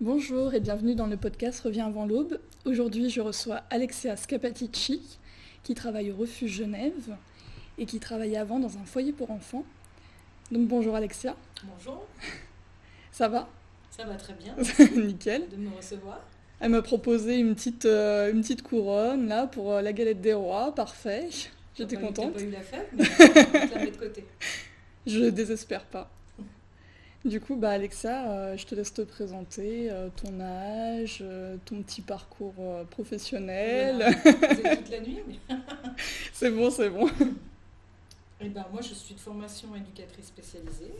Bonjour et bienvenue dans le podcast Reviens avant l'aube. Aujourd'hui, je reçois Alexia Scapatici qui travaille au Refuge Genève et qui travaillait avant dans un foyer pour enfants. Donc bonjour Alexia. Bonjour. Ça va? Ça va très bien. Nickel. De me recevoir. Elle m'a proposé une petite, euh, une petite couronne là pour euh, la galette des rois. Parfait. J'étais contente. Pas eu la fête, mais je la mets de côté. Je ne désespère pas. Du coup, bah Alexa, euh, je te laisse te présenter ton âge, ton petit parcours professionnel. Voilà. toute la nuit. Mais... c'est bon, c'est bon. Eh ben, moi, je suis de formation éducatrice spécialisée.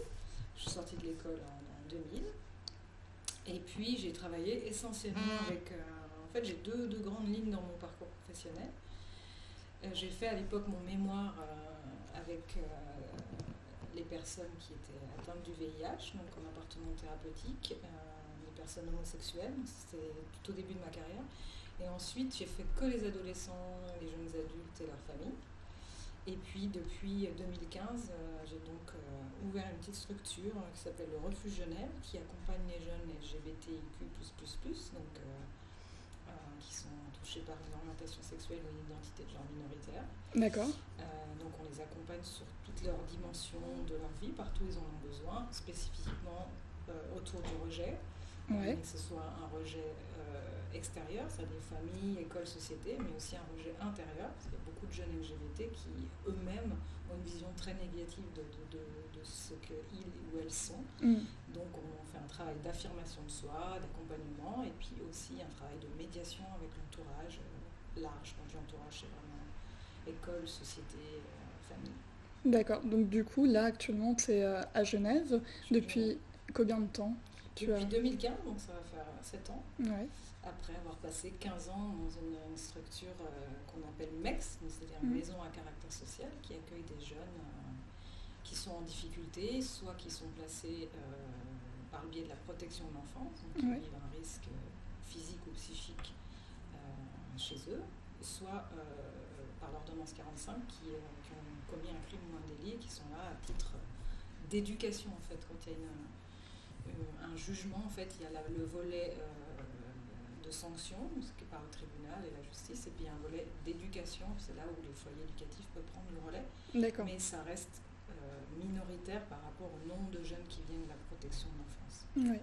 Je suis sortie de l'école en, 2000. Et puis, j'ai travaillé essentiellement mmh. avec... Euh, en fait, j'ai deux, deux, grandes lignes dans mon parcours professionnel. Euh, j'ai fait à l'époque mon mémoire euh, avec les personnes qui étaient atteintes du VIH, donc en appartement thérapeutique, les personnes homosexuelles. C'était tout au début de ma carrière. Et ensuite, j'ai fait que les adolescents, les jeunes adultes et leurs familles. Et puis depuis 2015, euh, j'ai donc euh, ouvert une petite structure qui s'appelle le Refuge Genève, qui accompagne les jeunes LGBTIQ, donc, euh, qui sont touchés par une orientation sexuelle ou une identité de genre minoritaire. D'accord. donc on les accompagne sur toutes leurs dimensions de leur vie, partout où ils en ont besoin, spécifiquement autour du rejet, que ce soit un rejet extérieur, c'est-à-dire famille, école, société, mais aussi un rejet intérieur, parce qu'il y a beaucoup de jeunes LGBT qui eux-mêmes ont une vision très négative de, de, de, ce qu'ils ou elles sont. Mm. Donc on fait un travail d'affirmation de soi, d'accompagnement, et puis aussi un travail de médiation avec l'entourage euh, large. Quand l'entourage, c'est vraiment école, société, euh, famille. D'accord, donc du coup, là actuellement, tu es euh, à Genève. Depuis combien de temps? Depuis 2015, donc ça va faire 7 ans. Ouais après avoir passé 15 ans dans une, structure euh, qu'on appelle MEX, c'est-à-dire une mhm. maison à caractère social qui accueille des jeunes euh, qui sont en difficulté, soit qui sont placés euh, par le biais de la protection de l'enfance, donc qui vivent un risque physique ou psychique chez eux, soit par l'ordonnance 45 qui, ont commis un crime ou un délit et qui sont là à titre d'éducation en fait. Quand il y a un jugement, en fait, il y a le volet de sanctions, ce qui est par le tribunal et la justice, et puis un volet d'éducation, c'est là où les foyers éducatifs peuvent prendre le relais. Mais ça reste euh, minoritaire par rapport au nombre de jeunes qui viennent de la protection de l'enfance. Oui.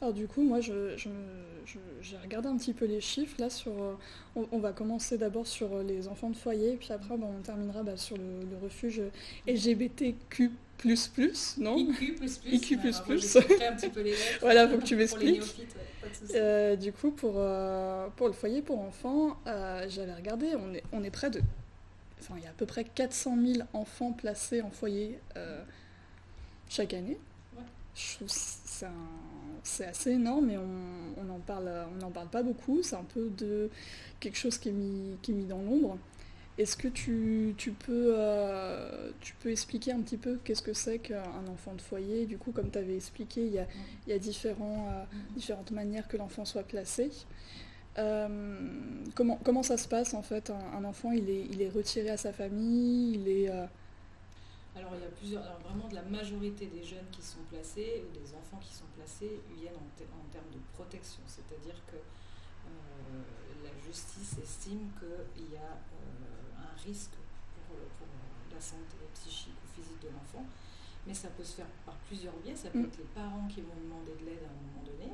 Alors du coup, moi, j'ai je, regardé un petit peu les chiffres là sur. Euh, on, va commencer d'abord sur euh, les enfants de foyer, puis après, on terminera bah, sur le, le, refuge LGBTQ plus plus, non IQ plus plus. IQ plus plus. un petit peu les lettres. voilà, faut que tu m'expliques. Euh, du coup, pour, euh, pour le foyer pour enfants, euh, j'avais regardé, on est, on est près de... Enfin, il y a à peu près 400 000 enfants placés en foyer chaque année. Je trouve c'est c'est assez énorme et on n'en parle, on parle pas beaucoup. C'est un peu de quelque chose qui est mis, qui est mis dans l'ombre. Est-ce que tu, peux, euh, tu peux expliquer un petit peu qu'est-ce que c'est qu'un enfant de foyer? Du coup, comme tu avais expliqué, il y a, euh, différentes manières que l'enfant soit placé. Euh, comment, ça se passe en fait? Un, enfant, il est, retiré à sa famille il est, Alors il y a plusieurs, alors vraiment de la majorité des jeunes qui sont placés ou des enfants qui sont placés viennent en, en termes de protection, c'est-à-dire que la justice estime qu'il y a risque pour, la santé psychique ou physique de l'enfant. Mais ça peut se faire par plusieurs biais. Ça peut mm. être les parents qui vont demander de l'aide à un moment donné,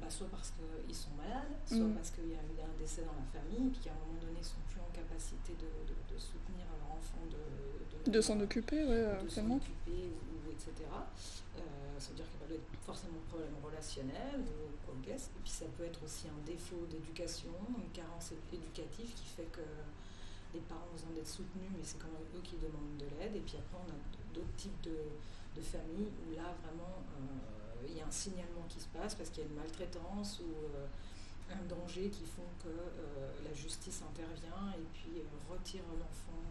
bah, soit parce qu'ils sont malades, soit mm. parce qu'il y a eu un décès dans la famille, puis qu'à un moment donné, ils sont plus en capacité de, soutenir leur enfant, de, de, s'en occuper, ouais, de s'en occuper, ou, etc. Euh, ça veut dire qu'il y a pas forcément de problème relationnel ou quoi Et puis ça peut être aussi un défaut d'éducation, une carence éducative qui fait que les parents ont besoin d'être soutenus, mais c'est quand même eux qui demandent de l'aide. Et puis après, on a d'autres types de, familles où là, vraiment, euh, il y a un signalement qui se passe parce qu'il y a une maltraitance ou euh, un danger qui font que euh, la justice intervient et puis retire l'enfant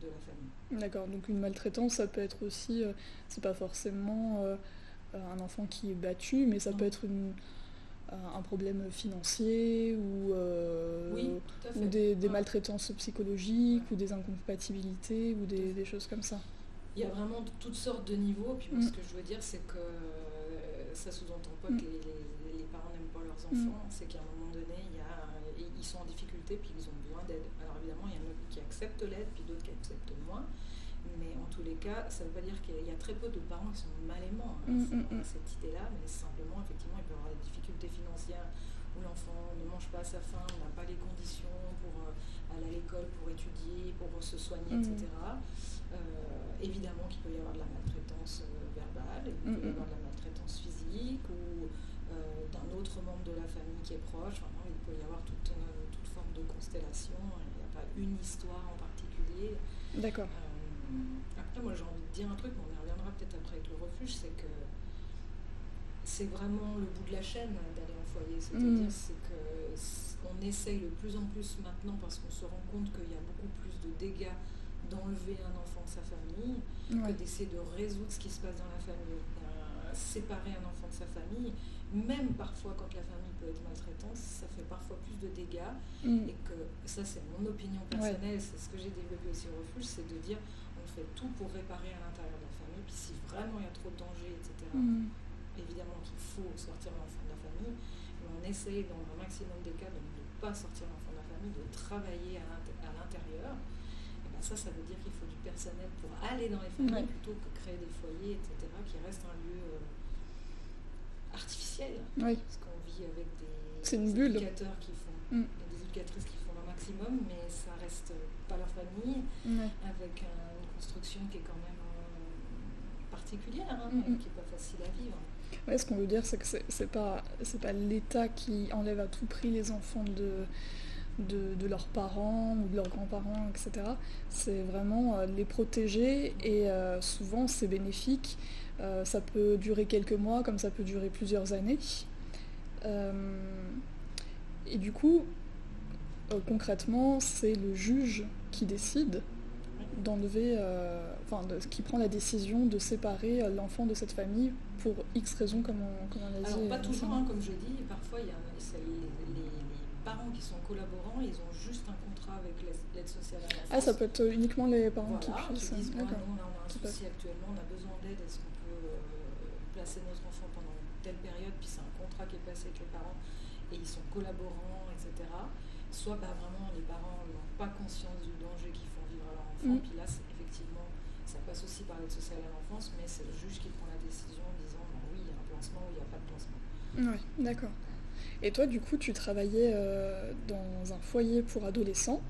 de la famille. D'accord, donc une maltraitance, ça peut être aussi, c'est pas forcément un enfant qui est battu, mais ça peut être une un problème financier ou, euh, ou des, maltraitances psychologiques ou des incompatibilités ou des, choses comme ça. Il y a vraiment toutes sortes de niveaux. Puis moi, ce mm. que je veux dire, c'est que ça sous-entend pas que les, parents n'aiment pas leurs enfants, c'est qu'à un moment donné, il y a, ils sont en difficulté puis ils ont besoin d'aide. Alors évidemment, il y en a qui acceptent l'aide puis d'autres qui acceptent moins. Mais en tous les cas, ça ne veut pas dire qu'il y a très peu de parents qui sont mal aimants à cette idée-là, mais simplement, effectivement, il peut y avoir des difficultés financières où l'enfant ne mange pas à sa faim, n'a pas les conditions pour aller à l'école, pour étudier, pour se soigner, etc. évidemment qu'il peut y avoir de la maltraitance verbale, il peut y avoir de la maltraitance physique ou euh, d'un autre membre de la famille qui est proche. il peut y avoir toute, euh, toute forme de constellation. Il n'y a pas une histoire en particulier. D'accord. Euh, après, moi, j'ai envie de dire un truc, mais on y reviendra peut-être après avec le refuge, c'est que c'est vraiment le bout de la chaîne d'aller en foyer. C'est-à-dire mm. c'est que on essaye de plus en plus maintenant parce qu'on se rend compte qu'il y a beaucoup plus de dégâts d'enlever un enfant de sa famille que d'essayer de résoudre ce qui se passe dans la famille. Euh, séparer un enfant de sa famille, même parfois quand la famille peut être maltraitante, ça fait parfois plus de dégâts. Mm. Et que ça, c'est mon opinion personnelle, c'est ce que j'ai développé aussi au refuge, c'est de dire on fait tout pour réparer à l'intérieur de la famille. Puis si vraiment il y a trop de dangers, etc., mm. évidemment qu'il faut sortir l'enfant de la famille. Mais on essaye dans un maximum des cas de ne pas sortir l'enfant de la famille, de travailler à l'intérieur ça, ça veut dire qu'il faut du personnel pour aller dans les familles plutôt que créer des foyers, etc., qui reste un lieu euh, artificiel. Parce qu'on vit avec des, éducateurs qui font, mm. des éducatrices qui font leur maximum, mais ça reste pas leur famille, avec construction qui est quand même euh, particulière, hein, mm, qui n'est pas facile à vivre. Ouais, ce qu'on veut dire, c'est que c'est pas, pas l'État qui enlève à tout prix les enfants de, de, leurs parents ou de leurs grands-parents, etc. C'est vraiment euh, les protéger et euh, souvent c'est bénéfique. Euh, ça peut durer quelques mois comme ça peut durer plusieurs années. et du coup, concrètement, c'est le juge qui décide d'enlever, enfin, qui prend la décision de séparer l'enfant de cette famille pour X raisons, comme on, comme on a dit. Alors, pas toujours, hein, comme je dis, parfois il y a parents qui sont collaborants, ils ont juste un contrat avec l'aide sociale à l'enfance. Ah, ça peut être uniquement les parents qui puissent. Qui disent, on a un souci actuellement, on a besoin d'aide, est-ce qu'on peut euh, placer nos enfants pendant telle période, puis c'est un contrat qui est passé avec les parents, et ils sont collaborants, etc. Soit bah, vraiment les parents pas conscience du danger qu'ils font vivre à leur enfant, mm. puis là, effectivement, ça passe aussi par l'aide sociale à l'enfance, mais c'est le juge qui prend la décision en disant bah, oui, il y a un placement ou il n'y a pas de placement. Oui, d'accord. Et toi, du coup, tu travaillais euh, dans un foyer pour adolescents.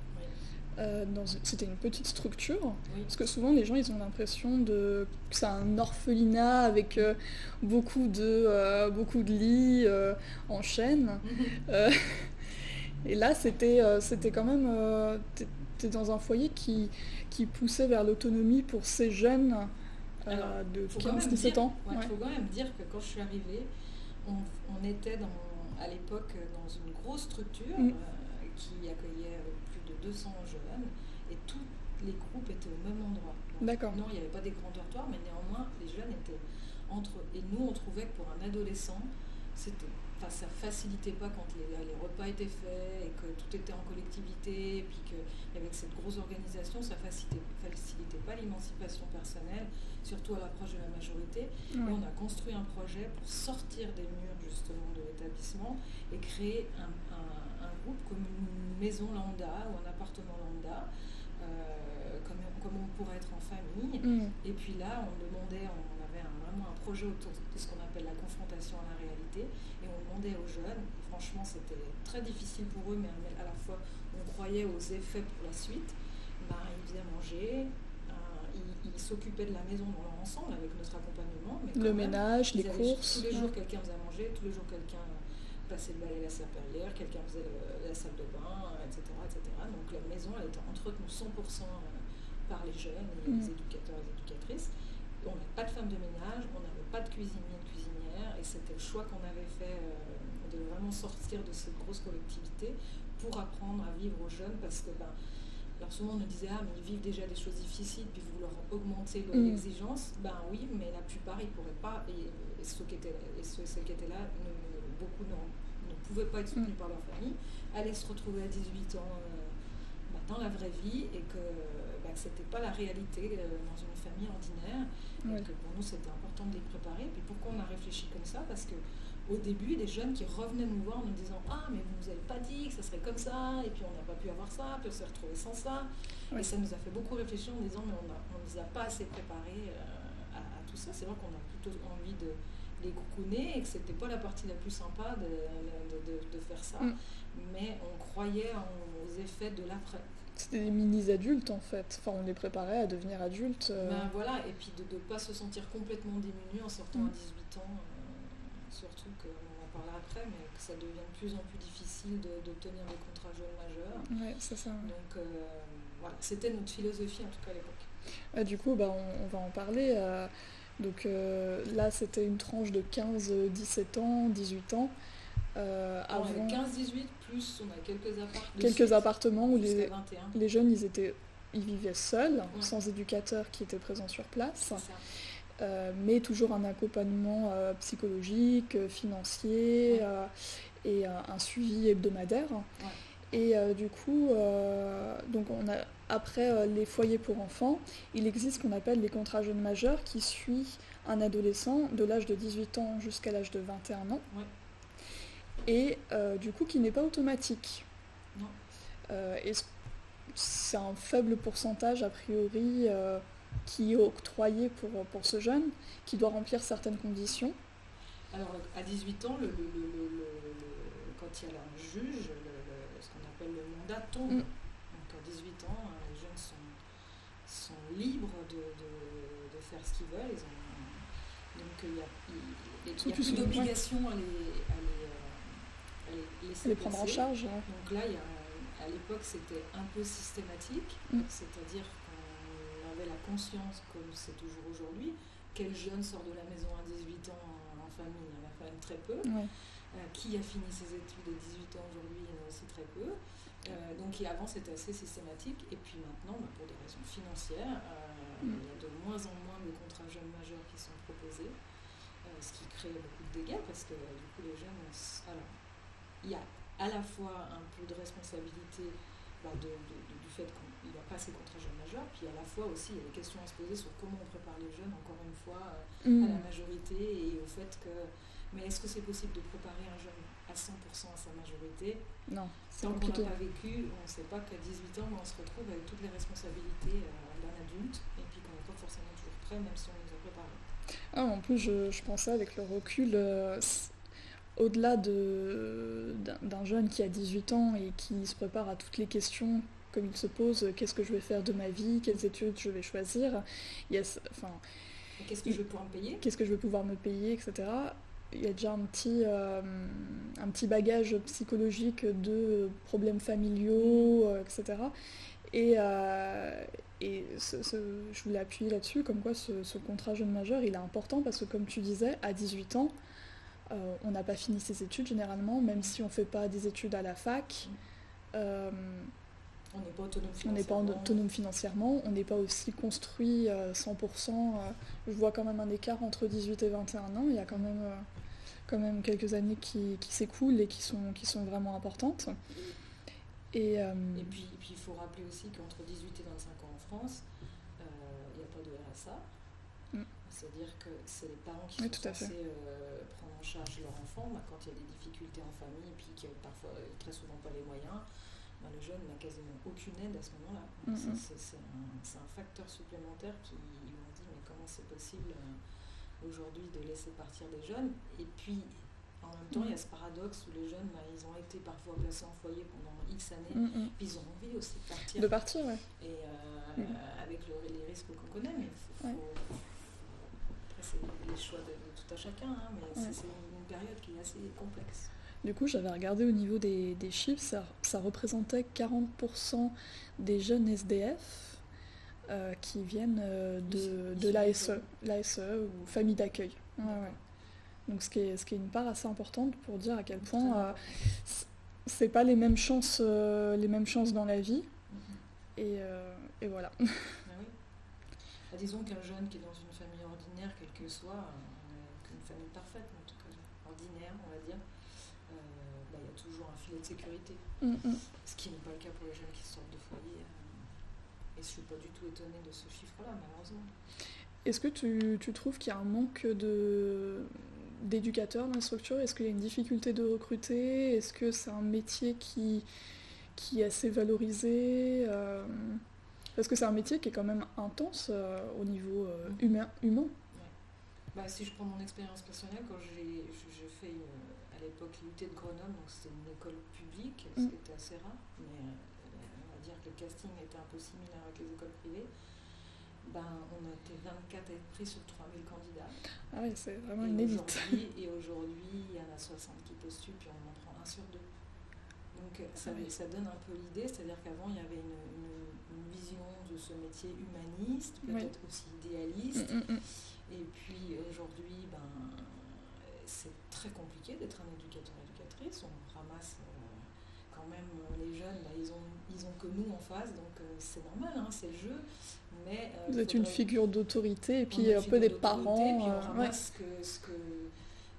Euh, c'était une petite structure, parce que souvent les gens ils ont l'impression de que c'est un orphelinat avec euh, beaucoup, de, beaucoup de lits en chaîne. et là c'était c'était quand même tu es dans un foyer qui, qui poussait vers l'autonomie pour ces jeunes de 15-17 ans. Il faut quand même dire que quand je suis arrivée, on, on était dans à l'époque dans une grosse structure mm. euh, qui accueillait euh, plus de 200 jeunes et tous les groupes étaient au même endroit. D'accord. Non, il n'y avait pas des grands dortoirs, mais néanmoins, les jeunes étaient entre eux. Et nous, on trouvait que pour un adolescent, c'était Enfin, ça facilitait pas quand les, repas étaient faits et que tout était en collectivité, et puis qu'avec cette grosse organisation, ça facilitait, facilitait pas l'émancipation personnelle, surtout à l'approche de la majorité. Et on a construit un projet pour sortir des murs justement de l'établissement et créer un, groupe comme une maison lambda ou un appartement lambda. Euh, comme, comme, on pourrait être en famille. Mm. Et puis là, on demandait, on vraiment un projet autour de ce qu'on appelle la confrontation à la réalité on demandait aux jeunes, franchement c'était très difficile pour eux, mais à la fois on croyait aux effets pour la suite, ben, ils faisaient manger, euh, ils s'occupaient de la maison dans leur ensemble avec notre accompagnement. Mais le ménage, les courses. Tous les jours quelqu'un faisait manger, tous les jours quelqu'un passait le balai la serpillière, quelqu'un faisait la salle de bain, etc., etc. Donc la maison elle était entretenue 100% euh, par les jeunes et les mm. éducateurs et les éducatrices. On n'avait pas de femme de ménage, on n'avait pas de cuisinier, de cuisinière et c'était le choix qu'on avait fait euh, de vraiment sortir de cette grosse collectivité pour apprendre à vivre aux jeunes parce que ben, alors souvent on nous disait ah mais ils vivent déjà des choses difficiles puis vous leur augmentez l'exigence. Mm. Ben oui mais la plupart ils pourraient pas et, ceux qui étaient et ceux, celles qui étaient là beaucoup ne, pouvaient pas être soutenus mm. par leur famille, aller se retrouver à 18 ans euh, ben, dans la vraie vie et que ce n'était pas la réalité dans une famille ordinaire. Pour nous, c'était important de les préparer. Puis pourquoi on a réfléchi comme ça? Parce que au début, des jeunes qui revenaient nous voir en nous disant Ah, mais vous nous avez pas dit que ça serait comme ça, et puis on n'a pas pu avoir ça, puis on s'est retrouvé sans ça. Et ça nous a fait beaucoup réfléchir en disant Mais on ne nous a pas assez préparés à, tout ça. C'est vrai qu'on a plutôt envie de les coucouner et que c'était pas la partie la plus sympa de, de, faire ça. Mm. Mais on croyait aux effets de l'après. C'était des mini-adultes en fait. Enfin, on les préparait à devenir adultes. Euh. Ben, voilà, et puis de ne pas se sentir complètement démunis en sortant à 18 ans. Euh, surtout qu'on en parlera après, mais que ça devient de plus en plus difficile de, tenir des contrats jeunes majeurs. Ouais, c'est ça. Donc euh, voilà, c'était notre philosophie en tout cas à l'époque. du coup, bah, on, va en parler. donc là, c'était une tranche de 15-17 ans, 18 ans. Euh, avant 15-18 plus on a quelques, quelques appartements où les, les, jeunes ils étaient ils vivaient seuls sans éducateur qui était présent sur place. Euh, mais toujours un accompagnement euh, psychologique financier et un suivi hebdomadaire. Et du coup donc on a après les foyers pour enfants il existe ce qu'on appelle les contrats jeunes majeurs qui suit un adolescent de l'âge de 18 ans jusqu'à l'âge de 21 ans et euh, du coup qui n'est pas automatique. Euh, c'est un faible pourcentage a priori euh, qui est octroyé pour, pour ce jeune, qui doit remplir certaines conditions? Alors à 18 ans, le, quand il y a un juge, ce qu'on appelle le mandat tombe. Mm. Donc à 18 ans, les jeunes sont, sont libres de, de, faire ce qu'ils veulent. donc il n'y a, a, plus d'obligation à les, les, prendre en charge. Donc là, à l'époque, c'était un peu systématique, mm. c'est-à-dire qu'on avait la conscience, comme c'est toujours aujourd'hui, quel jeune sort de la maison à 18 ans en, famille Il y en a quand même très peu. Euh, qui a fini ses études à 18 ans aujourd'hui Il y en a aussi très peu. Euh, donc avant, c'était assez systématique. Et puis maintenant, bah, pour des raisons financières, euh, mm. il y a de moins en moins de contrats jeunes majeurs qui sont proposés, ce qui crée beaucoup de dégâts parce que du coup, les jeunes. Alors, il y a à la fois un peu de responsabilité bah, du fait qu'il n'y a pas ces contrats jeunes majeurs, puis à la fois aussi il y a des questions à se poser sur comment on prépare les jeunes, encore une fois, euh, à la mm. majorité et au fait que. Mais est-ce que c'est possible de préparer un jeune à 100% à sa majorité? Non. Tant qu'on n'a pas vécu, on ne sait pas qu'à 18 ans, on se retrouve avec toutes les responsabilités euh, d'un adulte et puis qu'on n'est pas forcément toujours prêt, même si on les a préparés. Ah, en plus, je, je, pensais avec le recul, euh, au-delà d'un jeune qui a 18 ans et qui se prépare à toutes les questions comme il se pose, qu'est-ce que je vais faire de ma vie, quelles études je vais choisir, enfin, qu'est-ce que je vais pouvoir me payer, qu'est-ce que je vais pouvoir me payer, etc. Il y a déjà un petit, euh, un petit bagage psychologique de problèmes familiaux, euh, etc. Et, euh, et je voulais appuyer là-dessus, comme quoi ce, ce, contrat jeune majeur, il est important parce que comme tu disais, à 18 ans, euh, on n'a pas fini ses études généralement, même si on ne fait pas des études à la fac. Euh, on n'est pas autonome financièrement. On n'est pas autonome financièrement, on n'est pas aussi construit 100%. Euh, je vois quand même un écart entre 18 et 21 ans. Il y a quand même, quand même quelques années qui, s'écoulent et qui sont, qui sont vraiment importantes. Et, et puis, il faut rappeler aussi qu'entre 18 et 25 ans en France, il n'y a pas de RSA. Mm. C'est-à-dire que c'est les parents qui sont censés prendre charge leur enfant bah, quand il y a des difficultés en famille et puis qu'il n'y a parfois euh, très souvent pas les moyens. Bah, le jeune n'a quasiment aucune aide à ce moment-là. Mm-hmm. C'est un, facteur supplémentaire qui m'ont dit mais comment c'est possible euh, aujourd'hui de laisser partir des jeunes? Et puis en même temps, il y a ce paradoxe où les jeunes, bah, ils ont été parfois placés en foyer pendant X années, mm-hmm. puis ils ont envie aussi de partir. De partir, ouais. Et euh, mm. avec les risques qu'on connaît, mais il faut, c'est les choix de, tout à chacun, hein, mais c'est une période qui est assez complexe. Du coup, j'avais regardé au niveau des, chiffres, ça, représentait 40% des jeunes SDF euh, qui viennent euh, de, de l'ASE, l'ASE ou famille d'accueil. Donc ce qui, est, ce qui est une part assez importante pour dire à quel point euh, c'est pas les mêmes chances, les mêmes chances dans la vie. Mm-hmm. et, et, voilà. Oui. Bah, disons qu'un jeune qui est dans une que soit, qu'une famille parfaite, en tout cas ordinaire, on va dire, bah, il y a toujours un filet de sécurité. Mm, mm. Ce qui n'est pas le cas pour les jeunes qui sortent de foyer. et je ne suis pas du tout étonnée de ce chiffre-là, malheureusement. Est-ce que tu, tu trouves qu'il y a un manque de d'éducateurs dans la structure Est-ce qu'il y a une difficulté de recruter? Est-ce que c'est un métier qui, qui est assez valorisé euh, Parce que c'est un métier qui est quand même intense euh, au niveau euh, Mhm. humain. humain. Bah, si je prends mon expérience personnelle, quand j'ai je, une- à l'époque l'UT de Grenoble, donc c'était une école publique, ce Mm. qui était assez rare, mais euh, on va dire que le casting était un peu similaire avec les écoles privées. Ben, on a été 24 à être pris sur 3000 candidats. Ah ouais, c'est vraiment Et une élite. Et aujourd'hui, il y en a 60 qui postulent, puis on en prend un sur deux. Donc euh, ça, Ah oui. ça donne un peu l'idée, c'est-à-dire qu'avant, il y avait une vision de ce métier humaniste, peut-être aussi idéaliste. Mm, mm, mm. Et puis aujourd'hui, ben, c'est très compliqué d'être un éducateur éducatrice. On ramasse euh, quand même les jeunes, ils, ont, ils ont que nous en face, donc euh, c'est normal, hein, c'est le jeu. Mais, euh, Vous êtes une figure d'autorité et puis un peu des parents. Puis on ouais. ramasse ce, que, ce, que,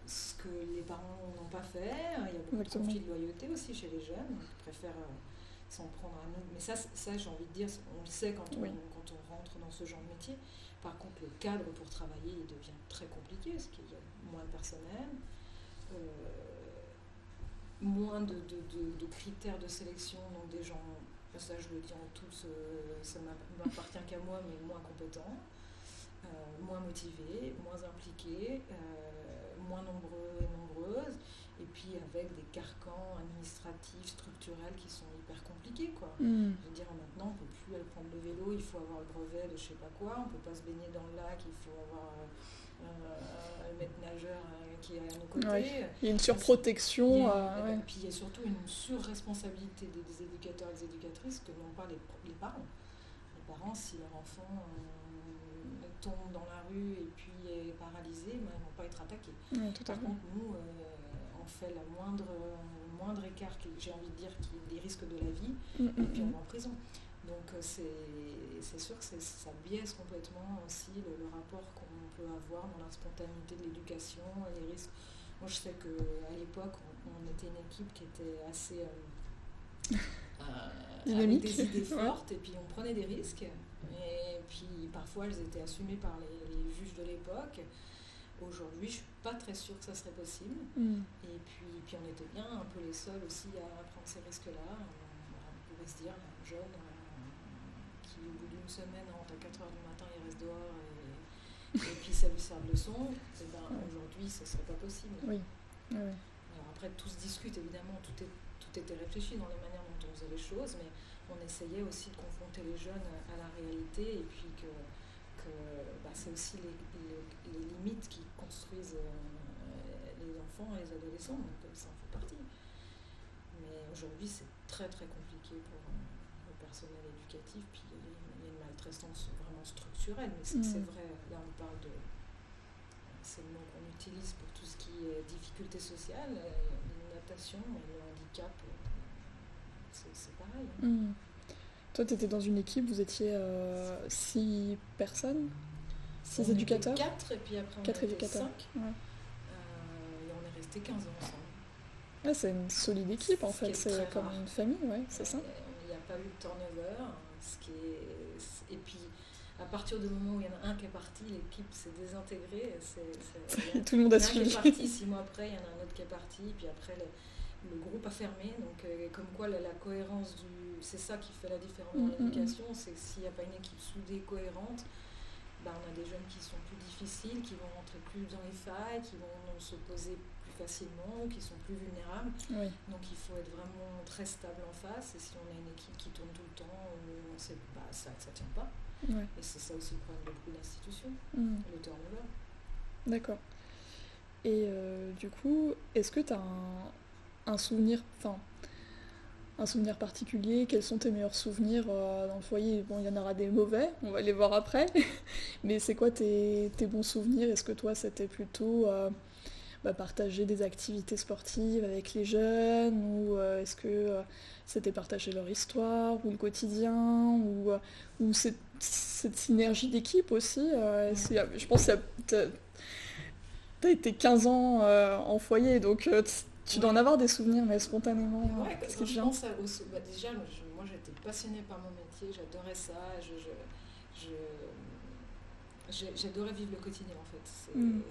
ce que les parents n'ont pas fait. Il y a beaucoup Exactement. de conflits de loyauté aussi chez les jeunes qui préfèrent s'en prendre à nous. Mais ça, ça j'ai envie de dire, on le sait quand on, Oui. quand on rentre dans ce genre de métier. Par contre, le cadre pour travailler il devient très compliqué parce qu'il y a moins de personnel, euh, moins de, de- de- de critères de sélection, donc des gens, ça je le dis en tous, euh, ça ne m'appartient qu'à moi, mais moins compétents, euh, moins motivés, moins impliqués, euh, moins nombreux et nombreuses, et puis avec des carcans administratifs, structurels qui sont hyper compliqués. Quoi. Mm. Je veux dire, maintenant, on ne peut plus aller prendre le vélo, il faut avoir le brevet de je sais pas quoi, on ne peut pas se baigner dans le lac, il faut avoir euh, un maître nageur euh, qui est à nos côtés. Ouais. Il y a une Il y surprotection. a- euh, ouais. Et puis il y a surtout une surresponsabilité des, des éducateurs et des éducatrices que n'ont pas les, les parents. Les parents, si leur enfant euh, tombe dans la rue et puis est paralysé, ben, ils ne vont pas être attaqués. Ouais, Par contre, nous, on fait la moindre, moindre écart, j'ai envie de dire, qui est des risques de la vie, Mm, et puis mm, on va en prison. Donc euh, c'est sûr que ça biaise complètement aussi le, le rapport qu'on peut avoir dans la spontanéité de l'éducation et les risques. Moi je sais qu'à l'époque on, on était une équipe qui était assez euh, euh, avec des idées fortes et puis on prenait des risques et puis parfois elles étaient assumées par les, les juges de l'époque. Aujourd'hui je suis pas très sûre que ça serait possible. mm. Et puis, puis on était bien un peu les seuls aussi à prendre ces risques-là. On, on pouvait se dire, un jeune euh, qui au bout d'une semaine rentre à 4h du matin, il reste dehors et, et puis ça lui sert de leçon. Et ben, Ouais. Aujourd'hui, ce ne serait pas possible. Oui. Ouais, ouais. Alors après, tout se discute évidemment, tout, est, tout était réfléchi dans les manières dont on faisait les choses, mais on essayait aussi de confronter les jeunes à la réalité et puis que bah, c'est aussi les, les- les limites qui construisent euh, les enfants et les adolescents, donc euh, ça en fait partie. Mais aujourd'hui, c'est très très compliqué pour euh, le personnel éducatif, puis il y, a une maltraitance vraiment structurelle, mais c'est Mhm. vrai, là on parle de. C'est le mot qu'on utilise pour tout ce qui est difficulté sociale, l'adaptation et le handicap, c'est c'est pareil. hein. Mm. Toi, tu étais dans une équipe, vous étiez euh, six personnes Six On était éducateurs Quatre, et puis après on Quatre était. Ouais. Euh, et on est resté 15 ans ensemble. Ouais, c'est une solide équipe en Ce fait, est c'est comme rare. une famille, ouais, c'est ça. Euh, Il n'y a pas eu de turnover. Ce qui est... Et puis, à partir du moment où il y en a un qui est parti, l'équipe s'est désintégrée. Il y Tout le monde il a y en a un qui suivi. est parti, six mois après, il y en a un autre qui est parti, puis après le, le groupe a fermé. Donc, euh, comme quoi la, la cohérence du. C'est ça qui fait la différence dans Mm, mm, mm. l'éducation, c'est que s'il n'y a pas une équipe soudée, cohérente, bah, on a des jeunes qui sont plus difficiles, qui vont rentrer plus dans les failles, qui vont se poser plus facilement, qui sont plus vulnérables. Oui. Donc il faut être vraiment très stable en face. Et si on a une équipe qui tourne tout le temps, on sait, bah, ça ne tient pas. Ouais. Et c'est ça aussi le problème de beaucoup d'institutions, Mm. le turnover. D'accord. Et euh, du coup, est-ce que tu as un, un souvenir, enfin, un souvenir particulier Quels sont tes meilleurs souvenirs euh, dans le foyer? Bon, il y en aura des mauvais, on va les voir après. Mais c'est quoi tes, tes bons souvenirs? Est-ce que toi, c'était plutôt euh, bah, partager des activités sportives avec les jeunes Ou euh, est-ce que c'était partager leur histoire ou le quotidien Ou, ou cette, cette synergie d'équipe aussi Je pense que T'as été 15 ans en foyer, donc Tu dois en avoir des souvenirs, mais spontanément. Ouais, qu'est-ce qui je pense à, bah, déjà, moi j'étais passionnée par mon métier, j'adorais ça, je, j'adorais vivre le quotidien en fait. C'est mm.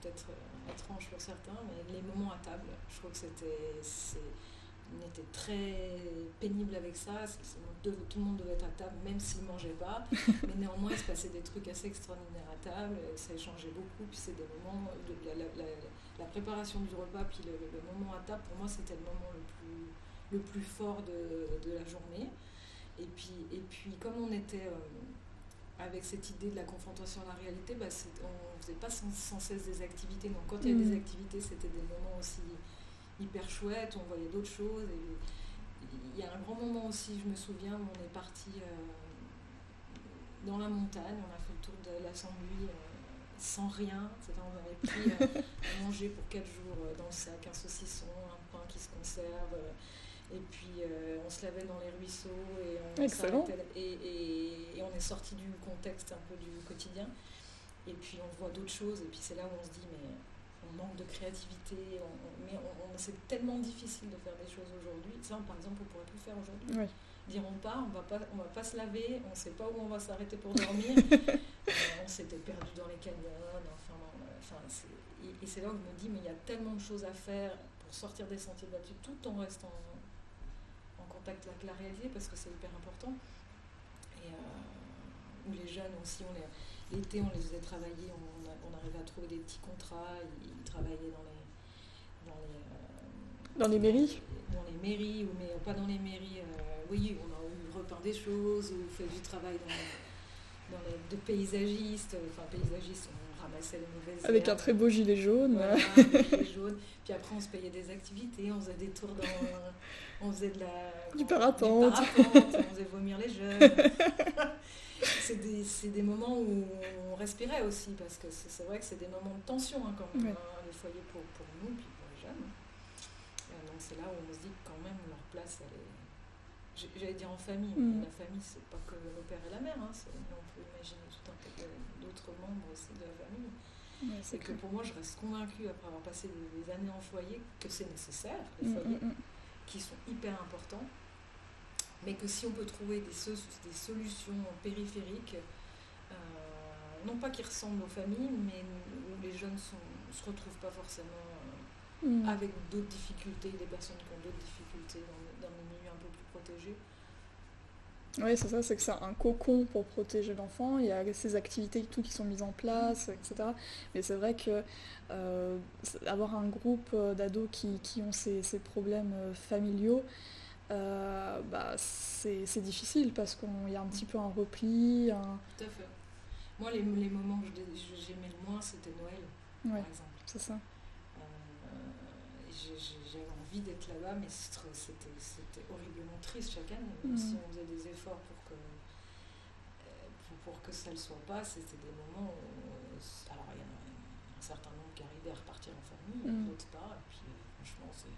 peut-être euh, étrange pour certains, mais les moments à table, je trouve que c'était on était très pénible avec ça. tout le monde devait être à table, même s'il ne mangeait pas. Mais néanmoins, il se passait des trucs assez extraordinaires à table. Ça échangeait beaucoup. Puis c'est des moments, de, la, préparation du repas, puis le, moment à table, pour moi, c'était le moment le plus, le plus fort de, la journée. Et puis, et puis, comme on était euh, avec cette idée de la confrontation à la réalité, bah, on ne faisait pas sans, cesse des activités. Donc, quand il y a des mmh. activités, c'était des moments aussi hyper chouette, on voyait d'autres choses. Et il y a un grand moment aussi, je me souviens, où on est parti euh, dans la montagne, on a fait le tour de la euh, sans rien. On avait pris euh, à manger pour 4 jours dans le sac, un saucisson, un pain qui se conserve. et puis on se lavait dans les ruisseaux et on, et, et, on est sorti du contexte un peu du quotidien. Et puis on voit d'autres choses et puis c'est là où on se dit mais manque de créativité, mais c'est tellement difficile de faire des choses aujourd'hui. Ça, par exemple, on pourrait plus faire aujourd'hui. Dire on part, on va pas, on va pas se laver, on ne sait pas où on va s'arrêter pour dormir. Euh, on s'était perdu dans les canyons, enfin, enfin et, c'est là où je me dis, mais il y a tellement de choses à faire pour sortir des sentiers battus tout en restant en contact avec la réalité, parce que c'est hyper important. Et euh, les jeunes aussi, L'été, on les faisait travailler, on, arrivait à trouver des petits contrats, ils, travaillaient dans les... Dans les, dans les mairies Dans les mairies, mais pas dans les mairies. Euh, oui, on a repeint des choses, ou fait du travail dans les, de paysagistes, enfin paysagistes, on ramassait les mauvaises Avec un très beau gilet jaune. Voilà, gilet jaune. Puis après, on se payait des activités, on faisait des tours dans... On faisait de la... Du parapente. on faisait vomir les jeunes. c'est des, des, moments où on respirait aussi, parce que c'est vrai que c'est des moments de tension hein, quand même, hein, les foyers pour, pour, nous, puis pour les jeunes. Euh, donc c'est là où on se dit que quand même leur place, elle est... J'allais dire en famille, mais mm. la famille, c'est pas que le père et la mère, hein, on peut imaginer tout un tas d'autres membres aussi de la famille. c'est que, pour moi, je reste convaincue, après avoir passé des, années en foyer, que c'est nécessaire, les mm, foyers, mm, qui sont hyper importants mais que si on peut trouver des, des solutions périphériques, euh, non pas qui ressemblent aux familles, mais où les jeunes ne se retrouvent pas forcément euh, avec d'autres difficultés, des personnes qui ont d'autres difficultés dans, Oui, c'est ça, c'est que c'est un cocon pour protéger l'enfant. Il y a ces activités tout qui sont mises en place, etc. Mais c'est vrai que euh, avoir un groupe d'ados qui, qui, ont ces, ces problèmes familiaux, euh, bah, c'est difficile parce qu'il y a un petit peu un repli. Tout à fait. Moi, les, les moments que j'aimais le moins, c'était Noël, par exemple. C'est ça. Euh, j'avais envie d'être là-bas, mais c'était horriblement triste chaque année. Même si mm. on faisait des efforts pour que, euh, pour, que ça ne le soit pas, c'était des moments où. Alors, il y en a un certain nombre qui arrivaient à repartir en famille, mm. d'autres pas. Et puis, franchement, c'est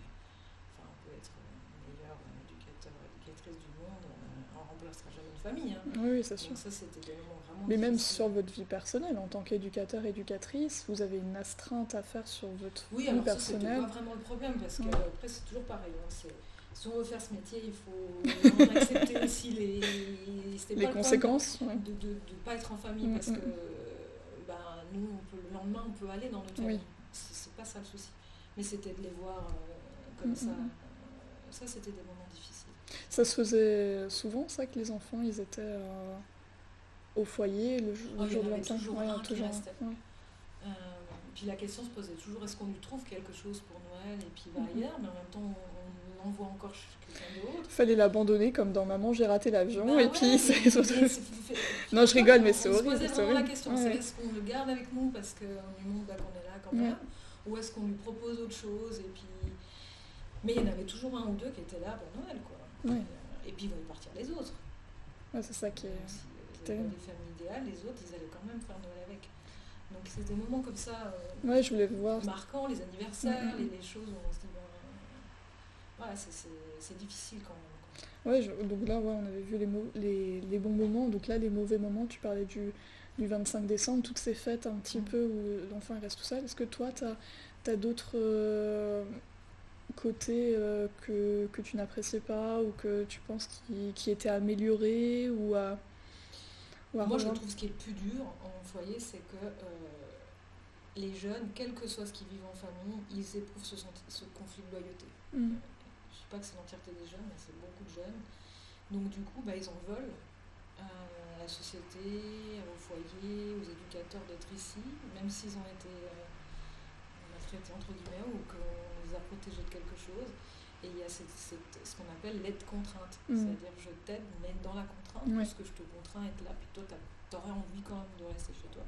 du monde, on ne remplacera jamais une famille. Hein. Oui, c'est sûr. Mais même sur votre vie personnelle, en tant qu'éducateur, éducatrice, vous avez une astreinte à faire sur votre vie alors personnelle. Oui, pas vraiment le problème, parce que après, c'est toujours pareil. Hein, si on veut faire ce métier, il faut accepter aussi les, les conséquences. De ne pas être en famille, mm, parce mm, que mm. ben, nous, le lendemain, on peut aller dans notre famille. C'est pas ça le souci. Mais c'était de les voir euh, comme ça. Ça, c'était des moments. Ça se faisait souvent, ça, que les enfants, ils étaient euh, au foyer le, ah, jour de Valentin toujours, ouais, toujours euh, puis la question se posait toujours est-ce qu'on lui trouve quelque chose pour Noël et puis il va mhm. ailleurs, mais en même temps on, on envoie encore quelqu'un d'autre. Fallait l'abandonner comme dans Maman j'ai raté l'avion bah et puis c'est Non je rigole mais c'est horrible. C'est vraiment la question, c'est est-ce qu'on le garde avec nous parce qu'on lui montre bah, qu'on est là quand même, ou est-ce qu'on lui propose autre chose et puis mais il y en avait toujours un ou deux qui étaient là pour Noël quoi. Et puis ils vont partir les autres. c'est ça qui est. Si les familles idéales, les autres, ils allaient quand même faire Noël avec. Donc c'est des moments comme ça. Euh, ouais, je voulais voir. Marquants, les anniversaires, mm, mm, mm. les, choses où on se dit, voilà, c'est difficile quand même. Ouais, donc là, ouais, on avait vu les, les, les, bons moments. Donc là, les mauvais moments, tu parlais du, du 25 décembre, toutes ces fêtes un petit peu où l'enfant reste tout seul. Est-ce que toi, tu as, as, d'autres. Euh, côté euh, que, que, tu n'appréciais pas ou que tu penses qui, qui était amélioré ou à, Moi, je trouve ce qui est le plus dur en foyer, c'est que les jeunes, quel que soit ce qu'ils vivent en famille, ils éprouvent ce, ce conflit de loyauté. Mm. je ne dis pas que c'est l'entièreté des jeunes, mais c'est beaucoup de jeunes. Donc du coup, bah, ils en veulent à la société, au foyer, aux éducateurs d'être ici, même s'ils ont été euh, maltraités entre guillemets ou qu'on les a protégés de quelque chose. Et il y a ce qu'on appelle l'aide contrainte. Mm. C'est-à-dire je t'aide, mais dans la contrainte, parce que je te contrains à être là, puis toi, tu aurais envie quand même de rester chez toi.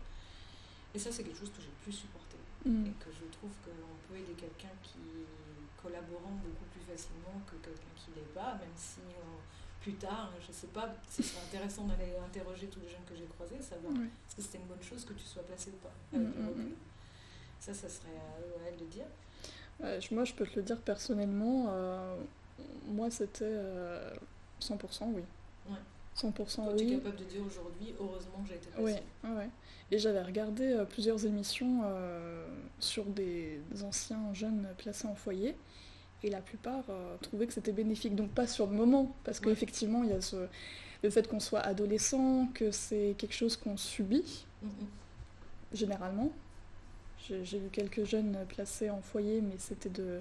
Et ça, c'est quelque chose que j'ai plus supporté. Mm. Et que je trouve qu'on peut aider quelqu'un qui collaborant beaucoup plus facilement que quelqu'un qui l'est pas, même si plus tard, je sais pas, ce serait intéressant d'aller interroger tous les jeunes que j'ai croisés, savoir est-ce que c'était une bonne chose que tu sois placé ou pas. Mm, mm, ça, ça serait à elle de dire. Moi, je peux te le dire personnellement, euh, moi, c'était 100% euh, oui. 100% oui. Tu es capable de dire aujourd'hui, heureusement que j'ai été placée. Oui, ouais. Et j'avais regardé euh, plusieurs émissions euh, sur des, anciens jeunes placés en foyer. Et la plupart euh, trouvaient que c'était bénéfique. Donc pas sur le moment, parce qu'effectivement, il y a ce, le fait qu'on soit adolescent, que c'est quelque chose qu'on subit, généralement. J'ai vu quelques jeunes placés en foyer, mais c'était de,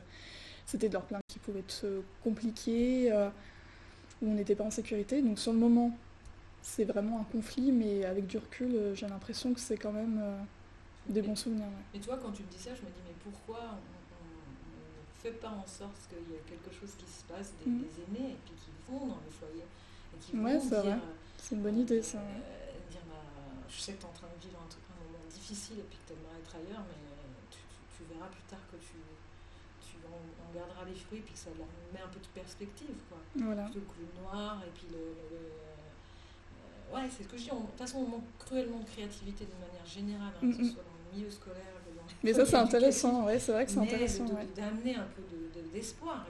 c'était de leur plainte qui pouvait être compliqué, où on n'était pas en sécurité. Donc sur le moment, c'est vraiment un conflit, mais avec du recul, euh, j'ai l'impression que c'est quand même euh, des bons souvenirs. Et toi, quand tu me dis ça, je me dis, mais pourquoi on ne fait pas en sorte qu'il y ait quelque chose qui se passe, des, mm. aînés, et puis qui vont dans les foyers, et qui ouais, c'est vrai. C'est une bonne idée, ça. Euh, dire, sais que tu es en train de vivre un, moment difficile, et puis que tu aimerais être ailleurs, mais tu, verras plus tard que tu, tu en, gardera les fruits, puis que ça leur met un peu de perspective, quoi. Voilà. Plutôt que le noir, et puis le ouais, c'est ce que je dis. de toute façon, on manque cruellement de créativité de manière générale, hein, que ce soit dans le milieu scolaire. Dans Mais ça, c'est intéressant, ouais, c'est vrai que c'est intéressant. D'amener un peu d'espoir,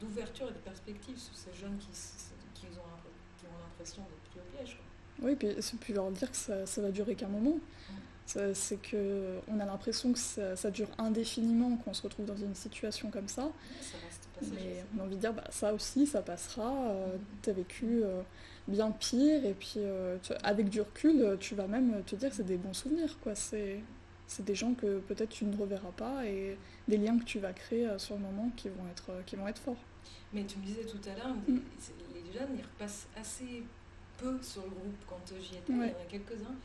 d'ouverture et de perspective sur ces jeunes qui, qui ont, qui ont l'impression d'être pris au piège. Oui, puis, puis leur dire que ça, ça va durer qu'un moment? C'est qu'on a l'impression que ça, ça, dure indéfiniment, qu'on se retrouve dans une situation comme ça. ça reste mais on a envie de dire, bah, ça aussi, ça passera. Euh, tu as vécu euh, bien pire. Et puis, euh, avec du recul, tu vas même te dire que c'est des bons souvenirs. quoi. C'est des gens que peut-être tu ne reverras pas et des liens que tu vas créer sur le moment qui vont être, qui vont être forts. Mais tu me disais tout à l'heure, mm. les jeunes, ils repassent assez peu sur le groupe quand j'y étais. Il y en a quelques-uns.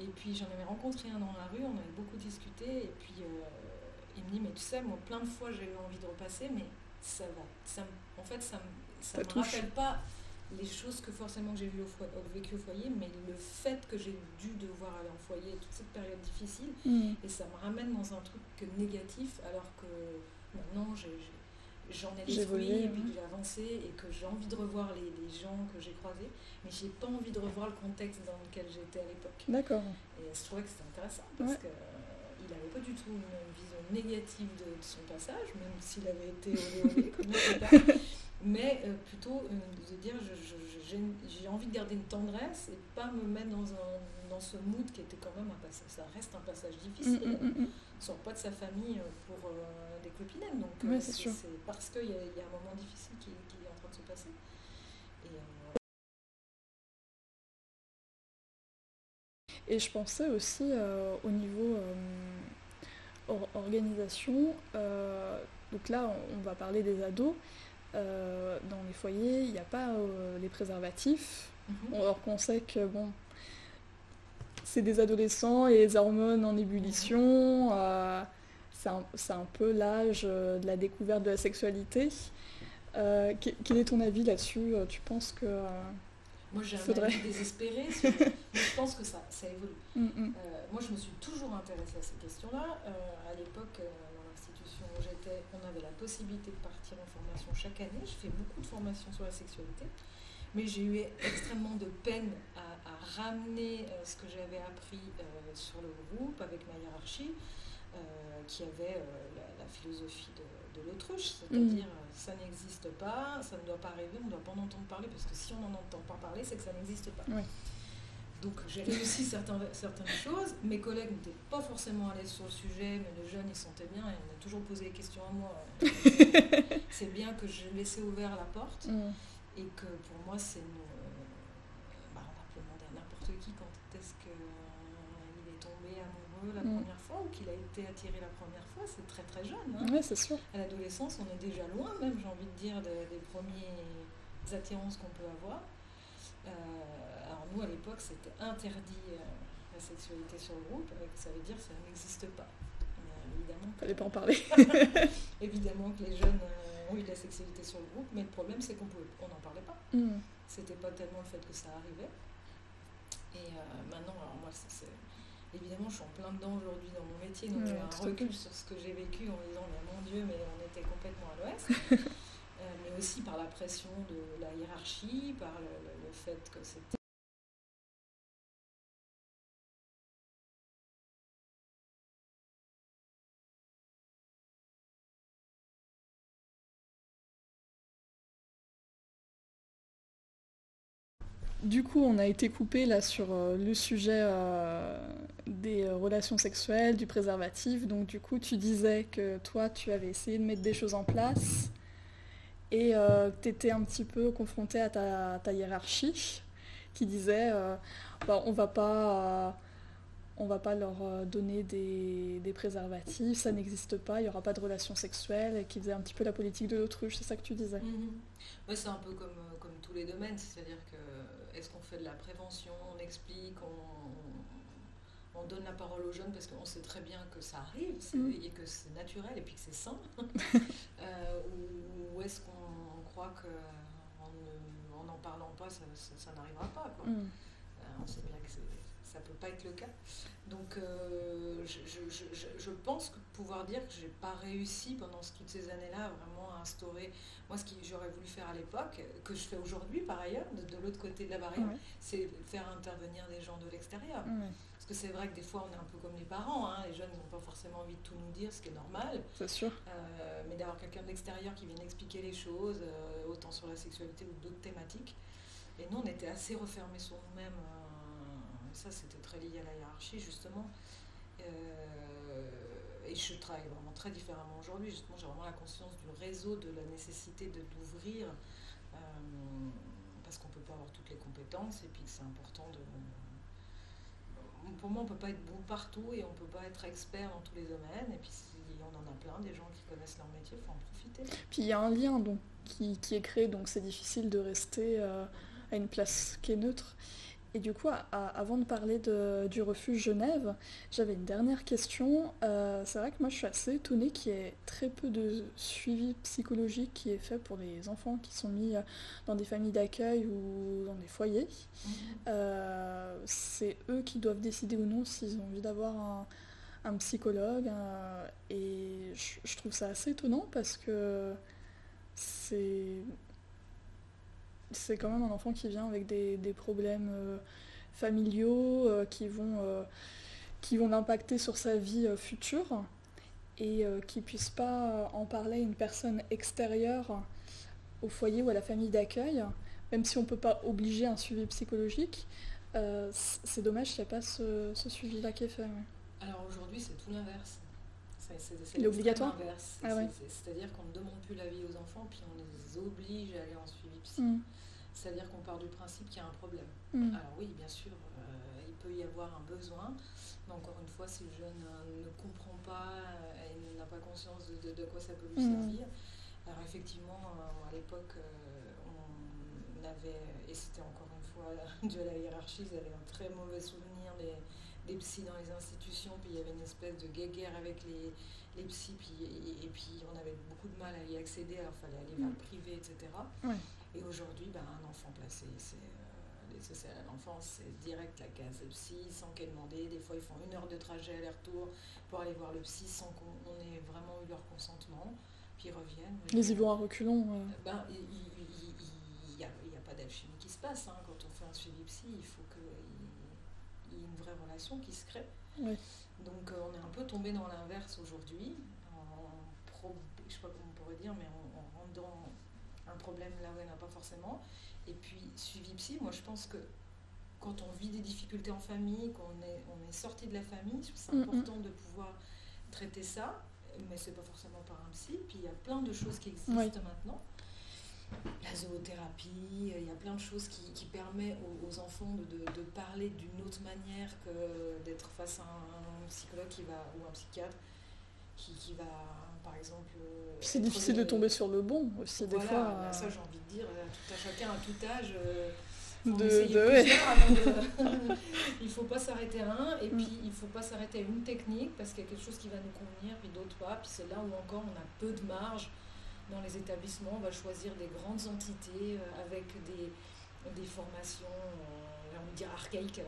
Et puis j'en avais rencontré un dans la rue, on avait beaucoup discuté. Et puis il me dit, mais tu sais, moi plein de fois j'ai eu envie de repasser, mais ça va. Ça, en fait, ça ne me rappelle pas les choses que forcément j'ai vécues au, vécu au foyer, mais le fait que j'ai dû devoir aller en foyer toute cette période difficile, mm. et ça me ramène dans un truc négatif, alors que maintenant j'en ai, détruit, et puis que j'ai avancé, et que j'ai envie de revoir les, gens que j'ai croisés, mais j'ai pas envie de revoir le contexte dans lequel j'étais à l'époque. D'accord. Et je trouvais que c'était intéressant, parce que il n'avait pas du tout une vision négative de, son passage, même s'il avait été olé comme mais euh, plutôt euh, de dire j'ai envie de garder une tendresse et pas me mettre dans, un, dans ce mood qui était quand même un passage, ça reste un passage difficile. Mm, mm, mm, sort pas de sa famille euh, pour des copines, donc c'est parce qu'il y, y, a un moment difficile qui, qui, est en train de se passer. Et je pensais aussi euh, au niveau euh, organisation. Euh, donc là, on, va parler des ados. dans les foyers, il n'y a pas les préservatifs. Alors qu'on sait que bon, c'est des adolescents et les hormones en ébullition. C'est un, un, peu l'âge de la découverte de la sexualité. quel est ton avis là-dessus Tu penses que moi, j'ai un avis désespéré, je pense que ça, ça évolue. Mm, mm. Euh, moi, je me suis toujours intéressée à ces questions-là. Euh, à l'époque, euh, dans l'institution où j'étais, on avait la possibilité de partir en formation chaque année. Je fais beaucoup de formations sur la sexualité, mais j'ai eu extrêmement de peine à, ramener ce que j'avais appris sur le groupe avec ma hiérarchie, qui avait la, philosophie de de l'autruche, c'est-à-dire mm. euh, ça n'existe pas, ça ne doit pas arriver, on ne doit pas en entendre parler, parce que si on n'en entend pas parler, c'est que ça n'existe pas. Donc j'ai réussi certaines, certaines choses. Mes collègues n'étaient pas forcément à l'aise sur le sujet, mais les jeunes ils sentaient bien et on a toujours posé des questions à moi. c'est bien que j'ai laissé ouvert la porte mm. et que pour moi c'est une. Euh, bah, on peut demander à n'importe qui quand est-ce qu'il est tombé amoureux la mm. première fois ou qu'il a été attiré la première fois. C'est très très jeune. Hein. Oui, c'est sûr. À l'adolescence, on est déjà loin, même, j'ai envie de dire, des, premiers attirances qu'on peut avoir. Euh, alors nous, à l'époque, c'était interdit euh, la sexualité sur le groupe, ça veut dire que ça n'existe pas. Euh, évidemment. Fallait pas en parler. évidemment que les jeunes ont eu de la sexualité sur le groupe, mais le problème c'est qu'on on n'en parlait pas. Mm. C'était pas tellement le fait que ça arrivait. Et maintenant, alors moi, c'est évidemment, je suis en plein dedans aujourd'hui dans mon métier, donc j'ai un recul sur ce que j'ai vécu en disant, mais mon Dieu, mais on était complètement à l'ouest. mais aussi par la pression de la hiérarchie, par le fait que c'était Du coup, on a été coupé là sur euh, le sujet euh, des euh, relations sexuelles, du préservatif. Donc du coup, tu disais que toi, tu avais essayé de mettre des choses en place et tu étais un petit peu confronté à ta, hiérarchie qui disait bah, on va pas va pas leur donner des, préservatifs, ça n'existe pas, il n'y aura pas de relations sexuelles, et qui faisait un petit peu la politique de l'autruche, c'est ça que tu disais? Mm-hmm. c'est un peu comme tous les domaines, c'est-à-dire que est-ce qu'on fait de la prévention, on explique, on, on, donne la parole aux jeunes parce qu'on sait très bien que ça arrive mm. et que c'est naturel et puis que c'est sain euh, Ou, est-ce qu'on croit qu'en n'en parlant pas, ça, n'arrivera pas mm. euh, On sait bien que ça ne peut pas être le cas. Donc euh, je, pense que pouvoir dire que je n'ai pas réussi pendant toutes ces années-là vraiment à instaurer, moi ce que j'aurais voulu faire à l'époque, que je fais aujourd'hui par ailleurs, de, l'autre côté de la barrière, c'est faire intervenir des gens de l'extérieur. Parce que c'est vrai que des fois on est un peu comme les parents, hein, les jeunes n'ont pas forcément envie de tout nous dire, ce qui est normal. C'est sûr. Euh, mais d'avoir quelqu'un de l'extérieur qui vient expliquer les choses, euh, autant sur la sexualité ou d'autres thématiques. Et nous on était assez refermés sur nous-mêmes ça c'était très lié à la hiérarchie justement. Euh, et je travaille vraiment très différemment aujourd'hui. Justement, j'ai vraiment la conscience du réseau, de la nécessité de l'ouvrir, euh, parce qu'on ne peut pas avoir toutes les compétences, et puis c'est important de. Pour moi, on ne peut pas être bon partout et on ne peut pas être expert dans tous les domaines. Et puis, on en a plein, des gens qui connaissent leur métier, il faut en profiter. Puis il y a un lien donc, qui, est créé, donc c'est difficile de rester euh, à une place qui est neutre. Et du coup, avant de parler du refuge Genève, j'avais une dernière question. Euh, c'est vrai que moi, je suis assez étonnée qu'il y ait très peu de suivi psychologique qui est fait pour les enfants qui sont mis dans des familles d'accueil ou dans des foyers. Mhm. Euh, c'est eux qui doivent décider ou non s'ils ont envie d'avoir un, psychologue. et je trouve ça assez étonnant parce que c'est c'est quand même un enfant qui vient avec des, problèmes euh, familiaux euh, qui vont, euh, vont l'impacter sur sa vie future et qui ne puisse pas en parler à une personne extérieure au foyer ou à la famille d'accueil, même si on ne peut pas obliger un suivi psychologique. c'est dommage qu'il n'y ait pas ce, suivi-là qui est fait. Alors aujourd'hui, c'est tout l'inverse. C'est obligatoire ah C'est-à-dire qu'on ne demande plus l'avis aux enfants, puis on les oblige à aller en suivi psy. Mm. C'est-à-dire qu'on part du principe qu'il y a un problème. Mm. Alors oui, bien sûr, euh, il peut y avoir un besoin, mais encore une fois, si le jeune euh, ne comprend pas euh, et n'a pas conscience de, quoi ça peut lui mm. servir, alors effectivement, à l'époque, on avait, et c'était encore une fois dû à la hiérarchie, ils avaient un très mauvais souvenir des, des psys dans les institutions, puis il y avait une espèce de guéguerre avec les, les psys, et, puis on avait beaucoup de mal à y accéder, alors il fallait aller vers le privé, etc. Et aujourd'hui, ben, un enfant placé, c'est euh, les sociales à l'enfance, c'est direct la case psy, sans qu'elle demandé. Des fois, ils font une heure de trajet aller-retour pour aller voir le psy sans qu'on ait vraiment eu leur consentement. Puis ils reviennent. Les y vont à reculons. Ben, il n'y a, pas d'alchimie qui se passe. Hein. Quand on fait un suivi psy, il faut y une vraie relation qui se crée. Donc euh, on est un peu tombé dans l'inverse aujourd'hui. je ne sais pas comment on pourrait dire, mais on rentre dans un problème là où il n'y en a pas forcément. Et puis, suivi psy, moi je pense que quand on vit des difficultés en famille, qu'on est, on est sorti de la famille, c'est important de pouvoir traiter ça, mais c'est pas forcément par un psy. Puis il y a plein de choses qui existent maintenant. La zoothérapie, il y a plein de choses qui, qui permettent aux, enfants de, de, parler d'une autre manière que d'être face à un, psychologue qui va, ou un psychiatre qui, qui va, par exemple. Euh, c'est difficile de tomber sur le bon aussi, des fois. Bah, ça, j'ai envie de dire, tout à chacun, à tout âge. Euh, de, il faut pas s'arrêter à un et mm. puis il faut pas s'arrêter à une technique parce qu'il y a quelque chose qui va nous convenir puis d'autres pas puis c'est là où encore on a peu de marge dans les établissements on va choisir des grandes entités euh, avec des, des formations euh, on va dire archaïques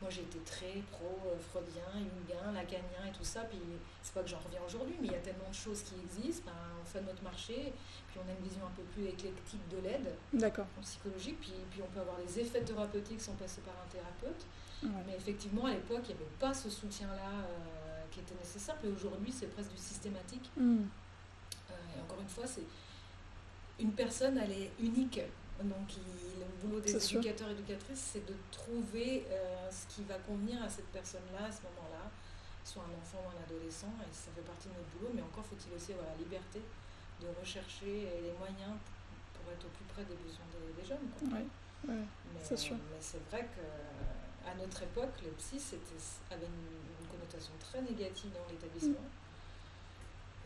moi j'ai été très pro euh, freudien jungien lacanien et tout ça puis c'est pas que j'en reviens aujourd'hui mais il y a tellement de choses qui existent ben, on fait notre marché puis on a une vision un peu plus éclectique de l'aide en psychologique, puis, puis on peut avoir les effets thérapeutiques sans passer par un thérapeute. Mais effectivement, à l'époque, il n'y avait pas ce soutien-là euh, qui était nécessaire, et aujourd'hui, c'est presque du systématique. Mm. Euh, et encore une fois, c'est une personne, elle est unique. Donc, le boulot des éducateurs et éducatrices, c'est de trouver euh, ce qui va convenir à cette personne-là, à ce moment-là, soit un enfant ou un adolescent, et ça fait partie de notre boulot, mais encore faut-il aussi avoir la liberté de rechercher les moyens pour être au plus près des besoins des, jeunes. mais, c'est vrai qu'à notre époque, les psy avait une, connotation très négative dans l'établissement.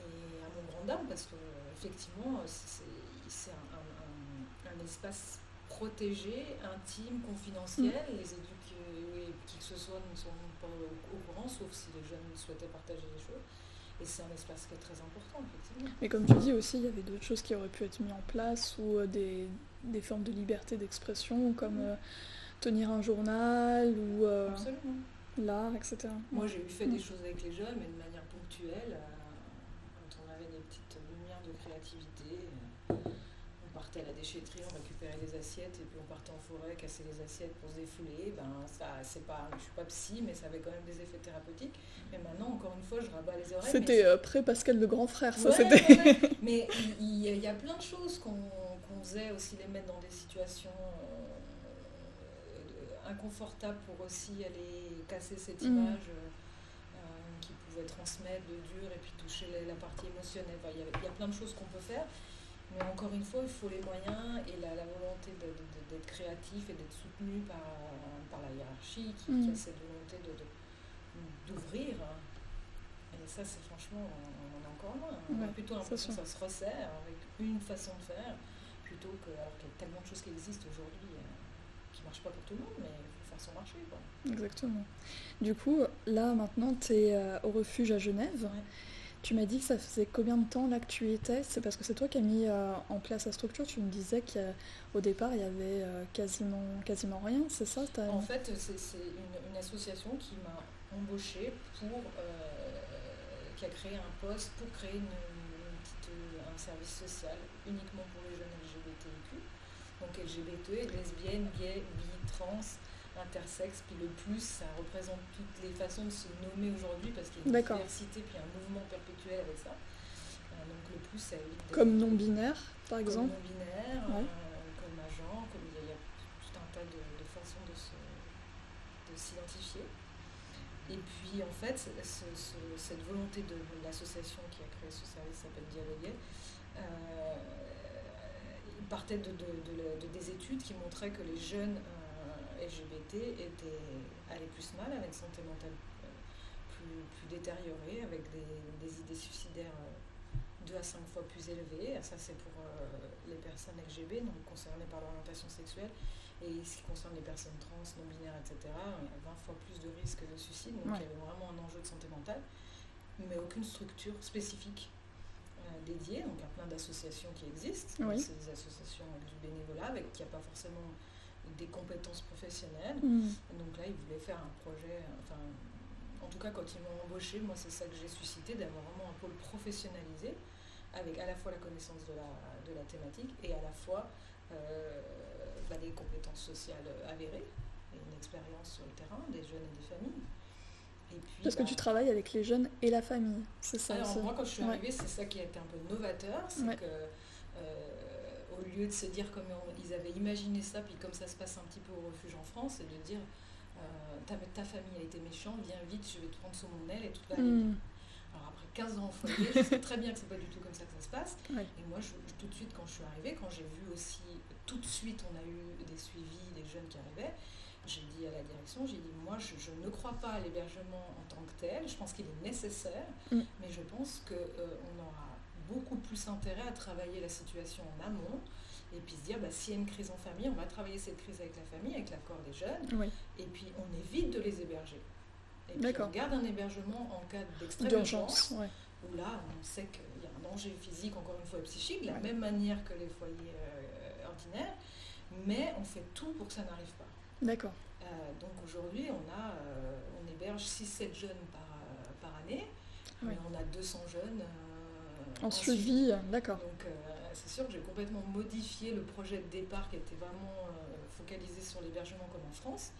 Et grand dame, parce qu'effectivement, c'est un, un, espace protégé, intime, confidentiel. Mm. Les éduques, qui que ce soit, ne sont pas au courant, sauf si les jeunes souhaitaient partager des choses. Et c'est un espace qui est très important, effectivement. Mais comme tu dis aussi, il y avait d'autres choses qui auraient pu être mises en place, ou euh, des, des, formes de liberté d'expression, comme euh, tenir un journal, ou euh, l'art, etc. Moi, j'ai eu fait des choses avec les jeunes, mais de manière ponctuelle, quand on avait des petites créativité partait à la déchetterie, on récupérait les assiettes et puis on partait en forêt, casser les assiettes pour se défouler. Ben, ça, c'est pas, je suis pas psy, mais ça avait quand même des effets thérapeutiques. Mais maintenant, encore une fois, je rabats les oreilles. C'était euh, pré-Pascal de Grand Frère, ça. c'était... mais il y, a plein de choses qu'on, faisait aussi les mettre dans des situations euh, inconfortables pour aussi aller casser cette mm. image. Euh, pouvait transmettre de dur et puis toucher la, partie émotionnelle. Il y, y, a plein de choses qu'on peut faire. Mais encore une fois, il faut les moyens et la, volonté d'être créatif et d'être soutenu par, par la hiérarchie qui, a mm. cette volonté d'ouvrir. Et ça, c'est franchement, on, en a encore loin. On a plutôt l'impression que ça se resserre avec une façon de faire, plutôt que, alors qu'il y a tellement de choses qui existent aujourd'hui euh, qui ne marchent pas pour tout le monde, mais son marché. Quoi. Exactement. Du coup, là, maintenant, tu es euh, au refuge à Genève. Tu m'as dit que ça faisait combien de temps là que tu y étais? C'est parce que c'est toi qui as mis euh, en place la structure. Tu me disais qu'au départ, il y avait euh, quasiment, quasiment rien, c'est ça En fait, c'est une, association qui m'a embauché pour. Euh, qui a créé un poste pour créer un service social uniquement pour les jeunes LGBTQ. Donc LGBT, lesbiennes, gays, bi, trans intersexe, puis le plus, ça représente toutes les façons de se nommer aujourd'hui parce qu'il y a une diversité, puis un mouvement perpétuel avec ça. Euh, donc le plus, ça évite. Comme non-binaire, par exemple Comme non-binaire, euh, comme agent, comme il y, a tout un tas de, façons de, s'identifier. Et puis en fait, cette volonté de, l'association qui a créé ce service s'appelle Dialoguer. Euh, partait de, des études qui montraient que les jeunes LGBT étaient, allaient plus mal, avec une santé mentale euh, plus, plus détériorée, avec des, idées suicidaires euh, deux à cinq fois plus élevées. Ça, c'est pour euh, les personnes LGBT, donc concernées par l'orientation sexuelle. Et ce qui concerne les personnes trans, non-binaires, etc., il y a 20 fois plus de risques de suicide. Donc il y avait vraiment un enjeu de santé mentale, mais aucune structure spécifique dédiée. Donc il y a plein d'associations qui existent. C'est des associations avec du bénévolat, avec qui n'y a pas forcément des compétences professionnelles. Mm. Donc là, ils voulaient faire un projet, enfin, en tout cas, quand ils m'ont embauché, moi, c'est ça que j'ai suscité, d'avoir vraiment un pôle professionnalisé, avec à la fois la connaissance de la, de la thématique et à la fois euh, bah, des compétences sociales avérées et une expérience sur le terrain des jeunes et des familles. Et puis, Parce que bah tu travailles avec les jeunes et la famille, c'est ça Alors, moi, quand je suis arrivée, c'est ça qui a été un peu novateur, c'est que euh, au lieu de se dire comme ils avaient imaginé ça, puis comme ça se passe un petit peu au refuge en France, c'est de dire ta, ta, famille a été méchante, viens vite, je vais te prendre sous mon aile et tout va aller bien. Mm. Alors après 15 ans en foyer, je sais très bien que c'est pas du tout comme ça que ça se passe. Et moi, tout de suite, quand je suis arrivée, quand j'ai vu aussi, tout de suite, on a eu des suivis des jeunes qui arrivaient, j'ai dit à la direction, j'ai dit, moi, je, ne crois pas à l'hébergement en tant que tel, je pense qu'il est nécessaire, mm. mais je pense qu'on euh, aura beaucoup plus intérêt à travailler la situation en amont et puis se dire, bah, s'il y a une crise en famille, on va travailler cette crise avec la famille, avec l'accord des jeunes, et puis on évite de les héberger. Et puis on garde un hébergement en cas d'extrême urgence, où là, on sait qu'il y a un danger physique, encore une fois, psychique, de la même manière que les foyers euh, ordinaires, mais on fait tout pour que ça n'arrive pas. D'accord. Euh, donc aujourd'hui, on, a, euh, on héberge 6-7 jeunes par, par année, mais on a 200 jeunes en, suivi, d'accord. Donc c'est sûr que j'ai complètement modifié le projet de départ qui était vraiment focalisé sur l'hébergement comme en France.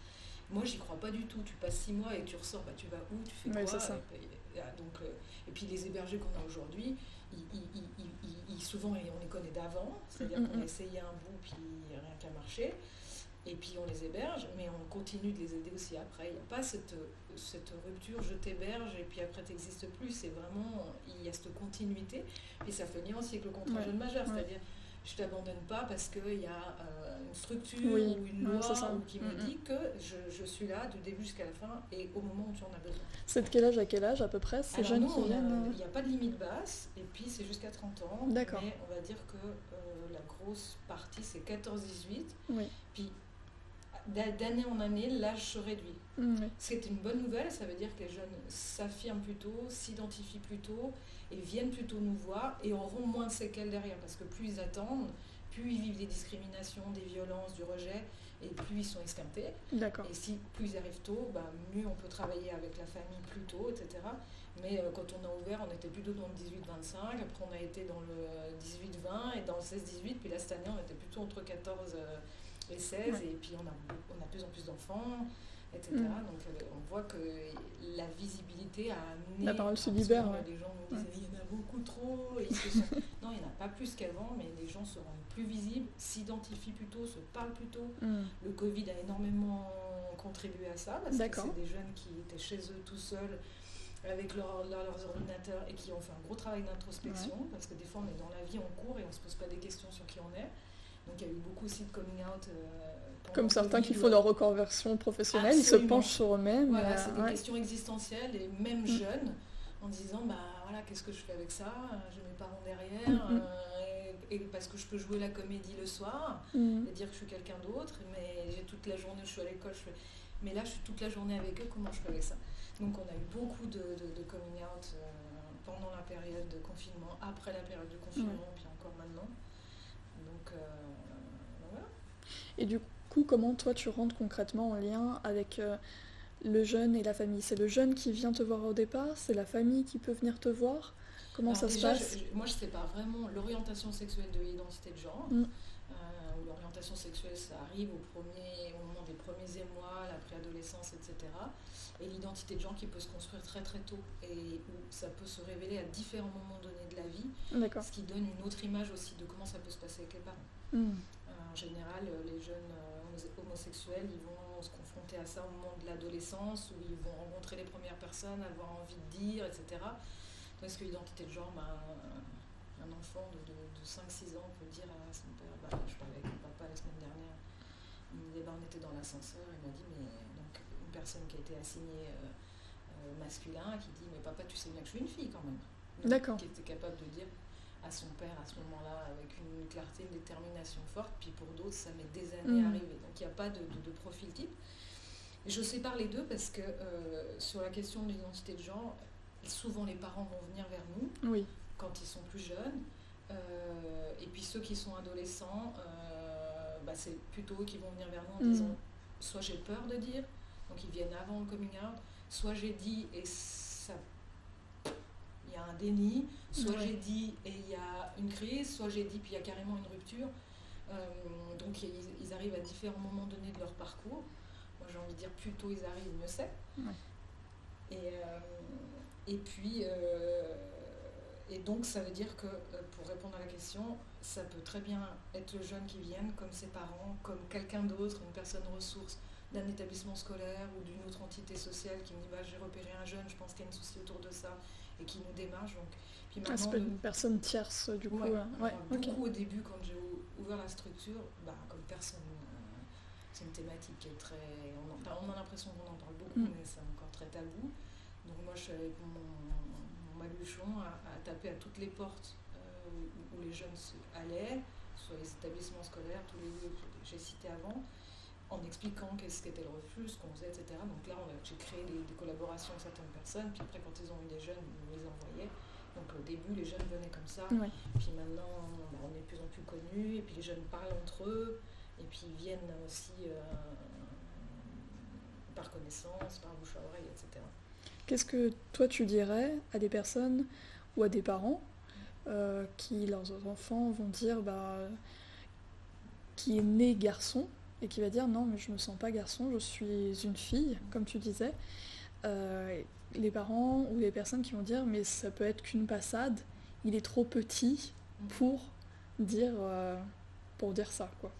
Moi, j'y crois pas du tout. Tu passes six mois et tu ressors, bah, tu vas où Tu fais quoi ça. Et, donc, et puis les hébergés qu'on a aujourd'hui, ils, souvent on les connaît d'avant, c'est-à-dire qu'on a essayé un bout puis rien qu'à marcher et puis on les héberge, mais on continue de les aider aussi après. Il n'y a pas cette, cette rupture, je t'héberge et puis après tu n'existes plus. C'est vraiment, il y a cette continuité. Et ça fait lien aussi avec le contrat jeune majeur, c'est-à-dire je t'abandonne pas parce qu'il y a euh, une structure ou une loi qui me dit que je, je, suis là du début jusqu'à la fin et au moment où tu en as besoin. C'est de quel âge à quel âge à peu près ces jeunes qui viennent Il n'y a pas de limite basse et puis c'est jusqu'à 30 ans. D'accord. Mais on va dire que euh, la grosse partie c'est 14-18. Oui. Puis d'année en année, l'âge se réduit. Mmh, C'est une bonne nouvelle, ça veut dire que les jeunes s'affirment plus tôt, s'identifient plus tôt et viennent plutôt nous voir et auront moins de séquelles derrière parce que plus ils attendent, plus ils vivent des discriminations, des violences, du rejet et plus ils sont esquintés. Et si plus ils arrivent tôt, bah, mieux on peut travailler avec la famille plus tôt, etc. Mais euh, quand on a ouvert, on était plutôt dans le 18-25, après on a été dans le 18-20 et dans le 16-18, puis là cette année on était plutôt entre 14 et 16, et puis on a, on a de plus en plus d'enfants, etc. Mm. Donc euh, on voit que la visibilité a amené... La parole se libère. Les gens nous disaient, il y en a beaucoup trop. non, il n'y en a pas plus qu'avant, mais les gens se rendent plus visibles, s'identifient plus tôt, se parlent plus tôt. Mm. Le Covid a énormément contribué à ça, parce que c'est des jeunes qui étaient chez eux tout seuls avec leurs ordinateurs et qui ont fait un gros travail d'introspection, parce que des fois on est dans la vie, on court et on ne se pose pas des questions sur qui on est. Donc il y a eu beaucoup aussi de coming out. Euh, Comme certains qui font leur reconversion professionnelle, ils se penchent sur eux-mêmes. Voilà, c'est des questions existentielles et même mm. jeunes, en disant bah voilà, qu'est-ce que je fais avec ça? J'ai mes parents derrière. Mm, mm. Euh, et, parce que je peux jouer la comédie le soir et dire que je suis quelqu'un d'autre, mais j'ai toute la journée, je suis à l'école, je fais... mais là je suis toute la journée avec eux, comment je fais avec ça? Donc on a eu beaucoup de, de, coming out euh, pendant la période de confinement, après la période de confinement, puis encore maintenant. Donc et du coup, comment toi tu rentres concrètement en lien avec euh, le jeune et la famille? C'est le jeune qui vient te voir au départ C'est la famille qui peut venir te voir? Comment ça se passe? Moi, je ne sais pas vraiment l'orientation sexuelle de l'identité de genre. Mm. Euh, l'orientation sexuelle, ça arrive au, premier, au premiers émois, la préadolescence, etc. Et l'identité de genre qui peut se construire très très tôt et où ça peut se révéler à différents moments donnés de la vie. Ce qui donne une autre image aussi de comment ça peut se passer avec les parents. Mm en général, euh, les jeunes euh, homosexuels, ils vont se confronter à ça au moment de l'adolescence, où ils vont rencontrer les premières personnes, avoir envie de dire, etc. Parce que l'identité de genre, bah, un enfant de, 5-6 ans peut dire à son père, bah, je parlais avec mon papa la semaine dernière, bah, on était dans l'ascenseur, il m'a dit, mais donc une personne qui a été assignée euh, masculin, qui dit, mais papa, tu sais bien que je suis une fille quand même. D'accord. Qui était capable de dire, à son père à ce moment-là avec une clarté, une détermination forte, puis pour d'autres, ça met des années à mm. arriver. Donc il n'y a pas de, profil type. je sépare les deux parce que euh, sur la question de l'identité de genre, souvent les parents vont venir vers nous oui. quand ils sont plus jeunes. Euh, et puis ceux qui sont adolescents, euh, bah, c'est plutôt eux qui vont venir vers nous en mm. disant soit j'ai peur de dire, donc ils viennent avant le coming out, soit j'ai dit et ça y a un déni, soit j'ai dit et il y a une crise, soit j'ai dit puis il y a carrément une rupture. Euh, donc ils, arrivent à différents moments donnés de leur parcours. Moi j'ai envie de dire plus tôt ils arrivent, mieux c'est. Et, euh, et puis, euh, et donc, ça veut dire que, pour répondre à la question, ça peut très bien être le jeune qui vienne, comme ses parents, comme quelqu'un d'autre, une personne ressource d'un établissement scolaire ou d'une autre entité sociale qui me dit bah, j'ai repéré un jeune, je pense qu'il y a une souci autour de ça, et qui nous démarche. Donc, puis ah, une personne tierce, du coup. Ouais, beaucoup au début, quand j'ai ouvert la structure, bah, comme personne. Euh, c'est une thématique qui est très. On, a l'impression qu'on en parle beaucoup, mm. mais c'est encore très tabou. Donc, moi, je suis avec mon Maluchon à, à, taper à toutes les portes où, les jeunes allaient, soit les établissements scolaires, tous les lieux que j'ai cités avant, en expliquant qu'est-ce qu'était le refus, ce qu'on faisait, etc. Donc là, j'ai créé des, collaborations avec certaines personnes, puis après, quand ils ont eu des jeunes, ils les envoyaient. Donc au début, les jeunes venaient comme ça, puis maintenant, bah, on est de plus en plus connus, et puis les jeunes parlent entre eux, et puis ils viennent aussi euh, par connaissance, par bouche à oreille, etc. Qu'est-ce que toi tu dirais à des personnes ou à des parents euh, qui, leurs enfants, vont dire bah, qui est né garçon et qui va dire non mais je me sens pas garçon, je suis une fille, comme tu disais. Euh, les parents ou les personnes qui vont dire mais ça peut être qu'une passade, il est trop petit pour dire, euh, pour dire ça. Quoi.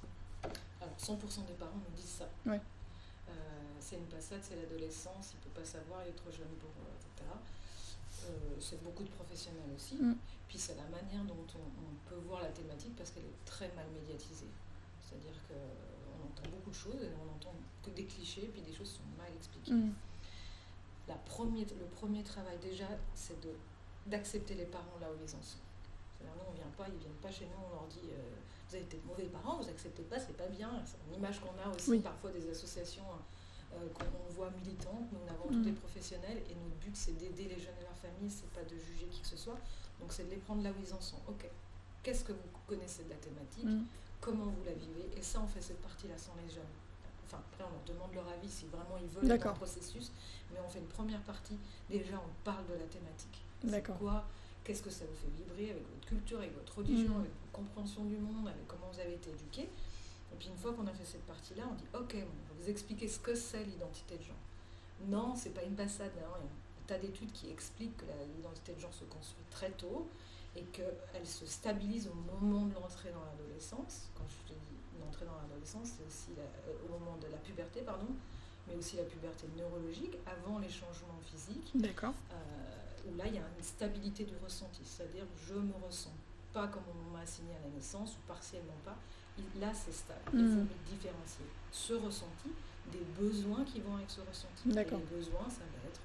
Alors 100% des parents nous disent ça. Ouais c'est une passade, c'est l'adolescence, il ne peut pas savoir, il est trop jeune pour, etc. Euh, c'est beaucoup de professionnels aussi. Mm. Puis c'est la manière dont on, peut voir la thématique parce qu'elle est très mal médiatisée. C'est-à-dire qu'on entend beaucoup de choses et on n'entend que des clichés, puis des choses sont mal expliquées. Mm. La première, le premier travail déjà, c'est de, d'accepter les parents là où ils en sont. C'est-à-dire, nous, on ne vient pas, ils ne viennent pas chez nous, on leur dit euh, Vous avez été de mauvais parents, vous n'acceptez pas, c'est pas bien. C'est une image qu'on a aussi parfois des associations hein, qu'on voit militantes, nous avons tous des mm. professionnels et notre but c'est d'aider les jeunes et leurs familles, c'est pas de juger qui que ce soit. Donc c'est de les prendre là où ils en sont. Ok, qu'est-ce que vous connaissez de la thématique mm. Comment vous la vivez Et ça, on fait cette partie-là sans les jeunes. Enfin, après, on leur demande leur avis si vraiment ils veulent dans le processus, mais on fait une première partie. Déjà, on parle de la thématique. C'est quoi Qu'est-ce que ça vous fait vibrer avec votre culture, avec votre religion, mm. avec votre compréhension du monde, avec comment vous avez été éduqué et puis une fois qu'on a fait cette partie-là, on dit ok, on va vous expliquer ce que c'est l'identité de genre. Non, c'est pas une passade, il y a un tas d'études qui expliquent que l'identité de genre se construit très tôt et qu'elle se stabilise au moment de l'entrée dans l'adolescence. Quand je te dis l'entrée dans l'adolescence, c'est aussi euh, au moment de la puberté, pardon, mais aussi la puberté neurologique, avant les changements physiques. D'accord. Euh, où là, il y a une stabilité du ressenti, c'est-à-dire je me ressens pas comme on m'a assigné à la naissance ou partiellement pas, là c'est stable. Il faut mm. différencier ce ressenti des besoins qui vont avec ce ressenti. les besoins, ça va être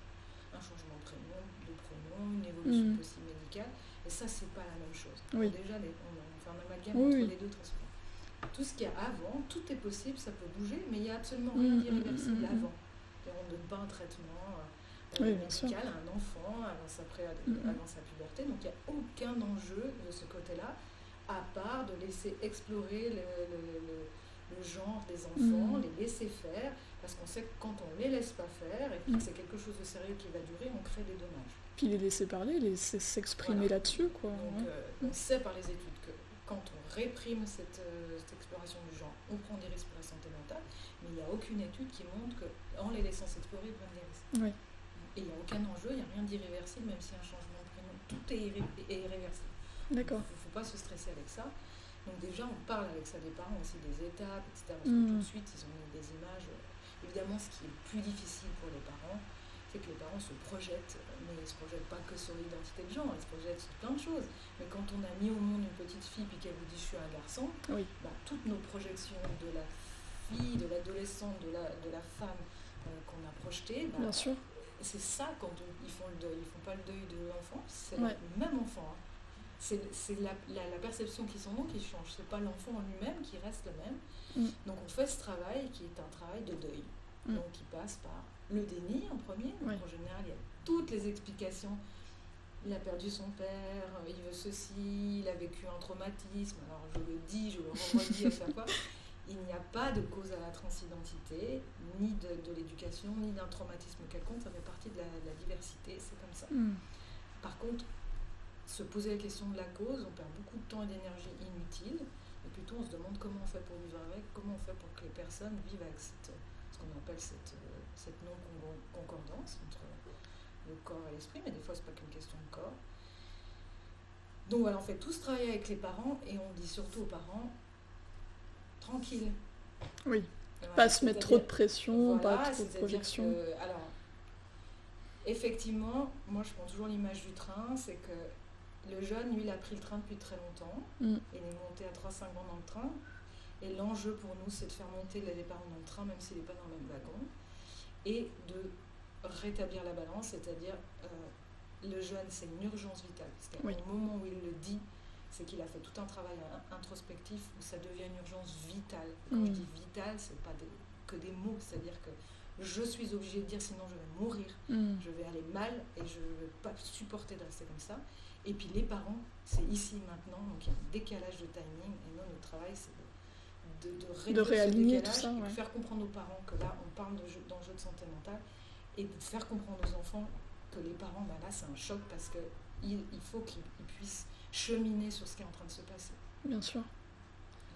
un changement de prénom, de pronom, une évolution mm. possible médicale. Et ça, c'est pas la même chose. déjà, on, fait un amalgame entre les deux très Tout ce qu'il y a avant, tout est possible, ça peut bouger, mais il n'y a absolument rien mm, d'irréversible avant. On ne donne pas un traitement euh, médical à un enfant avant sa, avant sa puberté, donc il n'y a aucun enjeu de ce côté-là à part de laisser explorer le, genre des enfants, mm. les laisser faire, parce qu'on sait que quand on ne les laisse pas faire, et que mm. c'est quelque chose de sérieux qui va durer, on crée des dommages. Puis les laisser parler, les laisser s'exprimer là-dessus. quoi. Euh, on sait par les études que quand on réprime cette, euh, cette, exploration du genre, on prend des risques pour la santé mentale, mais il n'y a aucune étude qui montre qu'en les laissant s'explorer, ils prennent des risques. Et il n'y a aucun enjeu, il n'y a rien d'irréversible, même si un changement de prénom, tout est, irréversible. D'accord pas se stresser avec ça. Donc déjà, on parle avec ça des parents aussi des étapes, etc. Parce que tout de mm. suite, ils ont mis des images. Évidemment, ce qui est le plus difficile pour les parents, c'est que les parents se projettent, mais ils ne se projettent pas que sur l'identité de genre, ils se projettent sur plein de choses. Mais quand on a mis au monde une petite fille puis qu'elle vous dit je suis un garçon, oui. bah, toutes nos projections de la fille, de l'adolescent, de la, de la femme euh, qu'on a projetées, bah, c'est ça quand ils font le deuil. Ils ne font pas le deuil de l'enfant, c'est le même enfant. Hein c'est la, perception qui sont qui change. C'est pas l'enfant en lui-même qui reste le même. Mm. Donc on fait ce travail qui est un travail de deuil. Mm. Donc qui passe par le déni en premier. En général, il y a toutes les explications. Il a perdu son père, il veut ceci, il a vécu un traumatisme. Alors je le dis, je le redis à chaque fois. Il n'y a pas de cause à la transidentité, ni de, l'éducation, ni d'un traumatisme quelconque. Ça fait partie de la, diversité, c'est comme ça. Mm. Par contre, se poser la question de la cause, on perd beaucoup de temps et d'énergie inutile, et plutôt on se demande comment on fait pour vivre avec, comment on fait pour que les personnes vivent avec cette, ce qu'on appelle cette, cette non-concordance entre le corps et l'esprit, mais des fois c'est pas qu'une question de corps. Donc voilà, on fait tout ce travail avec les parents et on dit surtout aux parents, tranquille. Oui. pas se mettre trop de pression, pas trop de projection. alors, effectivement, moi je prends toujours l'image du train, c'est que le jeune, lui, il a pris le train depuis très longtemps. Mm. Il est monté à 3-5 ans dans le train. Et l'enjeu pour nous, c'est de faire monter les parents dans le train, même s'il n'est pas dans le même wagon. Et de rétablir la balance, c'est-à-dire euh, le jeune, c'est une urgence vitale. Au moment où il le dit, c'est qu'il a fait tout un travail introspectif où ça devient une urgence vitale. Quand je mm. dis vitale, ce n'est pas que des mots, c'est-à-dire que je suis obligée de dire sinon je vais mourir, mm. je vais aller mal et je ne vais pas supporter de rester comme ça. Et puis les parents, c'est ici maintenant, donc il y a un décalage de timing et nous, notre travail, c'est de, de, de, réaligner tout ça, faire comprendre aux parents que là, on parle d'enjeux de, de santé mentale et de faire comprendre aux enfants que les parents, bah là, c'est un choc parce qu'il il faut qu'ils puissent cheminer sur ce qui est en train de se passer. Bien sûr.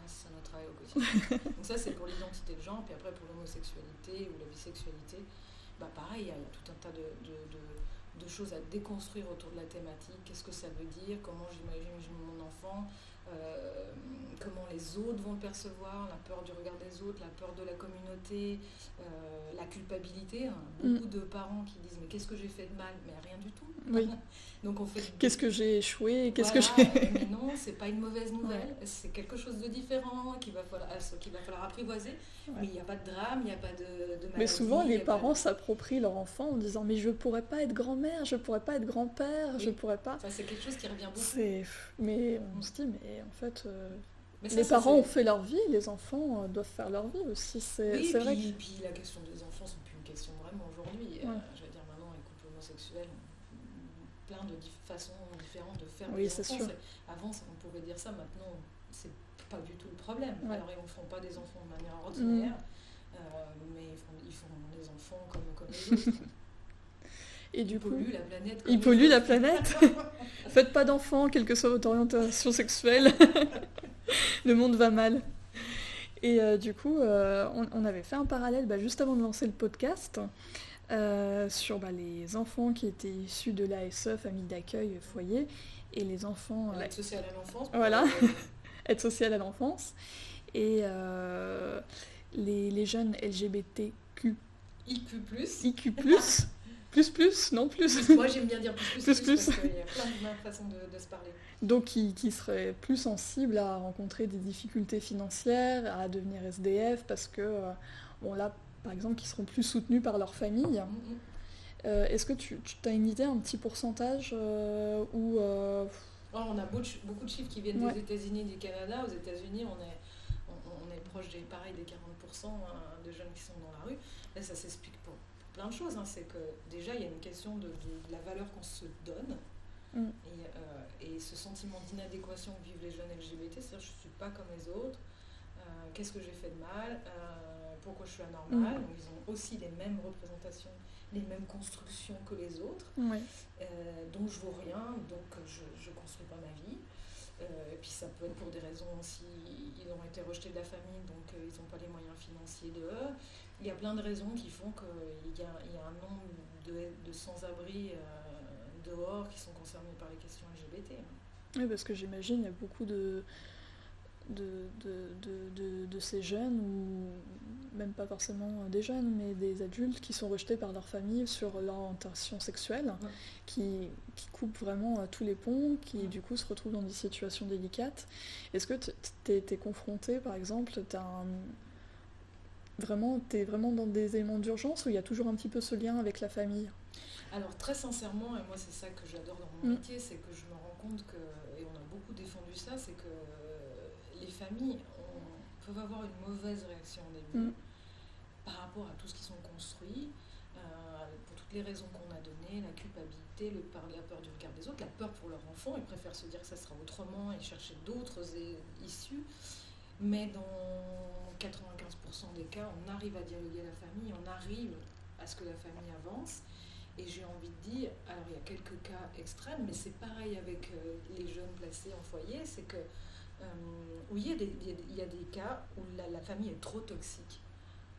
c'est notre travail au quotidien. Donc ça, c'est pour l'identité de genre, puis après pour l'homosexualité ou la bisexualité, bah pareil, il y, a tout un tas de, de, de, choses à déconstruire autour de la thématique. Qu'est-ce que ça veut dire? Comment j'imagine mon enfant? Euh, comment les autres vont le percevoir, la peur du regard des autres, la peur de la communauté, euh, la culpabilité. Hein. Beaucoup mm. de parents qui disent mais qu'est-ce que j'ai fait de mal? Mais rien du tout. Oui. Donc on fait. Qu'est-ce que j'ai échoué? Qu'est-ce que j'ai Mais non, c'est pas une mauvaise nouvelle. C'est quelque chose de différent qu'il va falloir, qu'il va falloir apprivoiser. Mais il n'y a pas de drame, il n'y a pas de, de Mais souvent les parents s'approprient leur enfant en disant mais je pourrais pas être grand-mère, je pourrais pas être grand-père, je pourrais pas. c'est quelque chose qui revient beaucoup. Mais on se dit mais en fait. Euh, les parents ont fait leur vie, les enfants euh, doivent faire leur vie aussi. C'est oui, vrai. Et puis la question des enfants, c'est plus une question vraiment aujourd'hui. Euh, je veux dire, maintenant, les couples homosexuels ont plein de façons différentes de faire oui, des enfants. Sûr. Avant, on pouvait dire ça, maintenant, c'est pas du tout le problème. Alors, ils ne font pas des enfants de manière ordinaire, mm. mais ils font, ils font, des enfants comme, comme les autres. Et du ils coup, polluent la planète. Ils polluent la planète. Faites pas d'enfants, quelle que soit votre orientation sexuelle. le monde va mal. Et euh, du coup, euh, on, avait fait un parallèle bah, juste avant de lancer le podcast euh, sur bah, les enfants qui étaient issus de l'ASE, famille d'accueil, foyer, et les enfants... Aide sociale à l'enfance. Voilà, aide sociale à l'enfance. Et les, les, jeunes LGBTQ... IQ+. IQ+. Plus, plus, non plus. Moi j'aime bien dire plus, plus, plus, parce qu'il y a plein de façons de, se parler. Donc qui, qui seraient plus sensibles à rencontrer des difficultés financières, à devenir SDF, parce que, euh, bon là, par exemple, qui seront plus soutenus par leur famille. Mm, mm. Euh, est-ce que tu, tu as une idée, un petit pourcentage euh, où, oh, On a beaucoup de chiffres qui viennent des États-Unis et du Canada. Aux États-Unis, on est, on, est proche des, pareil, des 40% hein, de jeunes qui sont dans la rue. Là, ça s'explique pour plein de choses. Hein. C'est que déjà, il y a une question de, la valeur qu'on se donne. Mm. Euh, et, ce sentiment d'inadéquation que vivent les jeunes LGBT, c'est-à-dire je ne suis pas comme les autres, euh, qu'est-ce que j'ai fait de mal, euh, pourquoi je suis anormal. Mm. ils ont aussi les mêmes représentations, les mêmes constructions que les autres. donc je vaux rien, donc je ne construis pas ma vie. et puis ça peut être pour des raisons aussi, ils ont été rejetés de la famille, donc ils n'ont pas les moyens financiers de eux il y a plein de raisons qui font qu'il y, y, a un nombre de, sans-abri euh, dehors qui sont concernés par les questions LGBT. Oui, parce que j'imagine il y a beaucoup de, de, de, de, ces jeunes, ou même pas forcément des jeunes, mais des adultes qui sont rejetés par leur famille sur leur orientation sexuelle, qui, qui, coupent vraiment tous les ponts, qui du coup se retrouvent dans des situations délicates. Est-ce que tu es, confronté, par exemple, tu as un, Vraiment, tu es vraiment dans des éléments d'urgence où il y a toujours un petit peu ce lien avec la famille? Alors très sincèrement, et moi c'est ça que j'adore dans mon mm. métier, c'est que je me rends compte que, et on a beaucoup défendu ça, c'est que les familles peuvent avoir une mauvaise réaction au début mm. par rapport à tout ce qu'ils sont construits, euh, pour toutes les raisons qu'on a données, la culpabilité, le, la peur du regard des autres, la peur pour leur enfant, ils préfèrent se dire que ça sera autrement et chercher d'autres issues. Mais dans 95% des cas, on arrive à dialoguer la famille, on arrive à ce que la famille avance. Et j'ai envie de dire, alors il y a quelques cas extrêmes, mais c'est pareil avec euh, les jeunes placés en foyer, c'est que euh, oui, il y, a des, cas où la, famille est trop toxique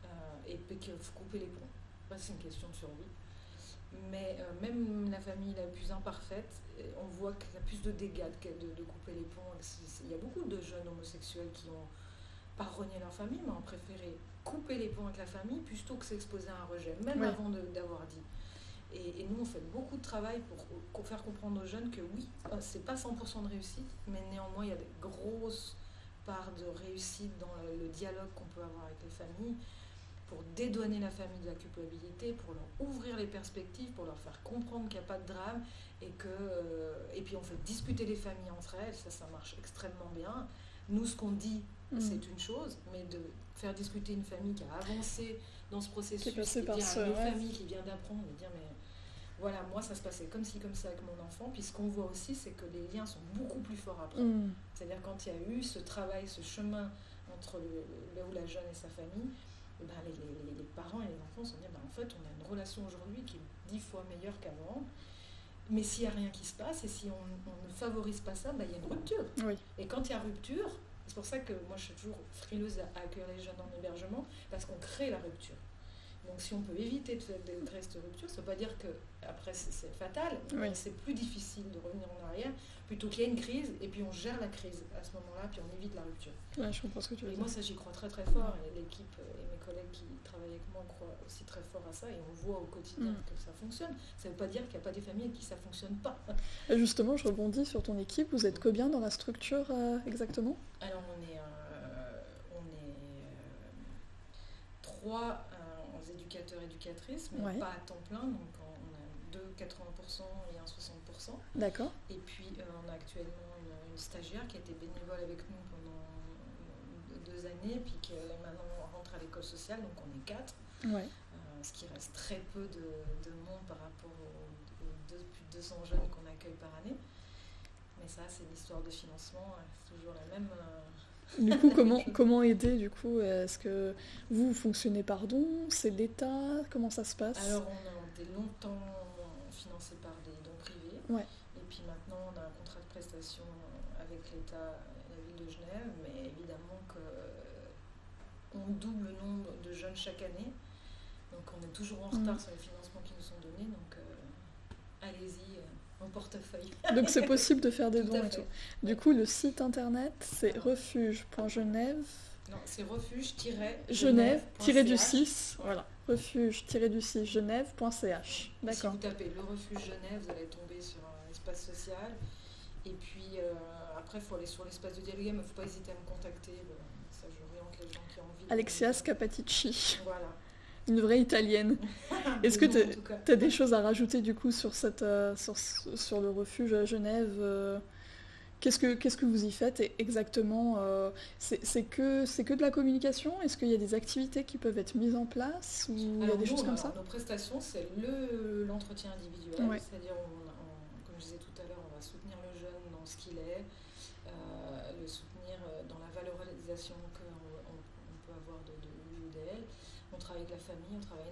euh, et qu'il faut couper les ponts. C'est une question de survie. Mais euh, même la famille la plus imparfaite, on voit qu'il y a plus de dégâts de, de, couper les ponts. Il y a beaucoup de jeunes homosexuels qui ont pas renié leur famille, mais ont préféré couper les ponts avec la famille plutôt que s'exposer à un rejet, même avant d'avoir dit. Et, nous, on fait beaucoup de travail pour, faire comprendre aux jeunes que oui, euh, c'est pas 100% de réussite, mais néanmoins, il y a des grosses parts de réussite dans le, dialogue qu'on peut avoir avec les familles pour dédouaner la famille de la culpabilité, pour leur ouvrir les perspectives, pour leur faire comprendre qu'il n'y a pas de drame et que euh, et puis on fait discuter les familles entre elles, ça ça marche extrêmement bien. Nous ce qu'on dit mm. c'est une chose, mais de faire discuter une famille qui a avancé dans ce processus, qui par dire à une famille qui vient d'apprendre, dire mais voilà, moi ça se passait comme ci, comme ça avec mon enfant. Puis ce qu'on voit aussi, c'est que les liens sont beaucoup plus forts après. Mm. C'est-à-dire quand il y a eu ce travail, ce chemin entre le, ou la jeune et sa famille, ben, les, parents et les enfants se dit, ben, en fait, on a une relation aujourd'hui qui est dix fois meilleure qu'avant. Mais s'il n'y a rien qui se passe et si on, ne favorise pas ça, ben, il y a une rupture. Et quand il y a rupture, c'est pour ça que moi je suis toujours frileuse à accueillir les jeunes en hébergement, parce qu'on crée la rupture. Donc si on peut éviter créer cette rupture, ça ne veut pas dire que après c'est fatal, c'est plus difficile de revenir en arrière plutôt qu'il y ait une crise et puis on gère la crise à ce moment-là, puis on évite la rupture. Ouais, je comprends ce que tu veux et moi ça j'y crois très très fort et l'équipe et mes collègues qui travaillent avec moi croient aussi très fort à ça et on voit au quotidien mm. que ça fonctionne. Ça ne veut pas dire qu'il n'y a pas des familles qui ça fonctionne pas. Et justement, je rebondis sur ton équipe. Vous êtes combien dans la structure euh, exactement? Alors on est, euh, on est euh, trois éducatrices, mais pas à temps plein. Donc on a deux 80% et un 60%. D'accord. Et puis euh, on a actuellement une, stagiaire qui a été bénévole avec nous pendant deux années, puis qui maintenant rentre à l'école sociale, donc on est quatre. Ouais. Euh, ce qui reste très peu de, monde par rapport aux, plus de 200 jeunes qu'on accueille par année. Mais ça, c'est l'histoire de financement, c'est toujours la même. Du coup, comment, comment aider du coup Est-ce que vous fonctionnez par don C'est l'État Comment ça se passe? Alors, on a été longtemps financé par des dons privés. Ouais. Et puis maintenant, on a un contrat de prestation avec l'État et la ville de Genève. Mais évidemment qu'on double le nombre de jeunes chaque année. Donc, on est toujours en retard mm. sur les financements qui nous sont donnés. Donc, euh, allez-y portefeuille. Donc c'est possible de faire des dons et tout. Du coup, le site internet, c'est refuge.genève. Non, c'est refuge-genève-du 6. Voilà. Refuge-du 6 genève.ch. D'accord. Si vous tapez le refuge Genève, vous allez tomber sur un espace social. Et puis euh, après, il faut aller sur l'espace de dialogue, mais il ne faut pas hésiter à me contacter. Ça, j'oriente les gens qui ont envie. Alexias Capatici. Voilà une vraie italienne. Est-ce que tu as, des choses à rajouter du coup sur, cette, euh, sur, le refuge à Genève euh, Qu'est-ce que, qu'est-ce que vous y faites exactement euh, c'est, que, c'est que de la communication? Est-ce qu'il y a des activités qui peuvent être mises en place ou il y a des choses comme ça? Nos prestations, c'est le, l'entretien individuel. C'est-à-dire, comme je disais tout à l'heure, on va soutenir le jeune dans ce qu'il est, le soutenir dans la valorisation on travaille avec la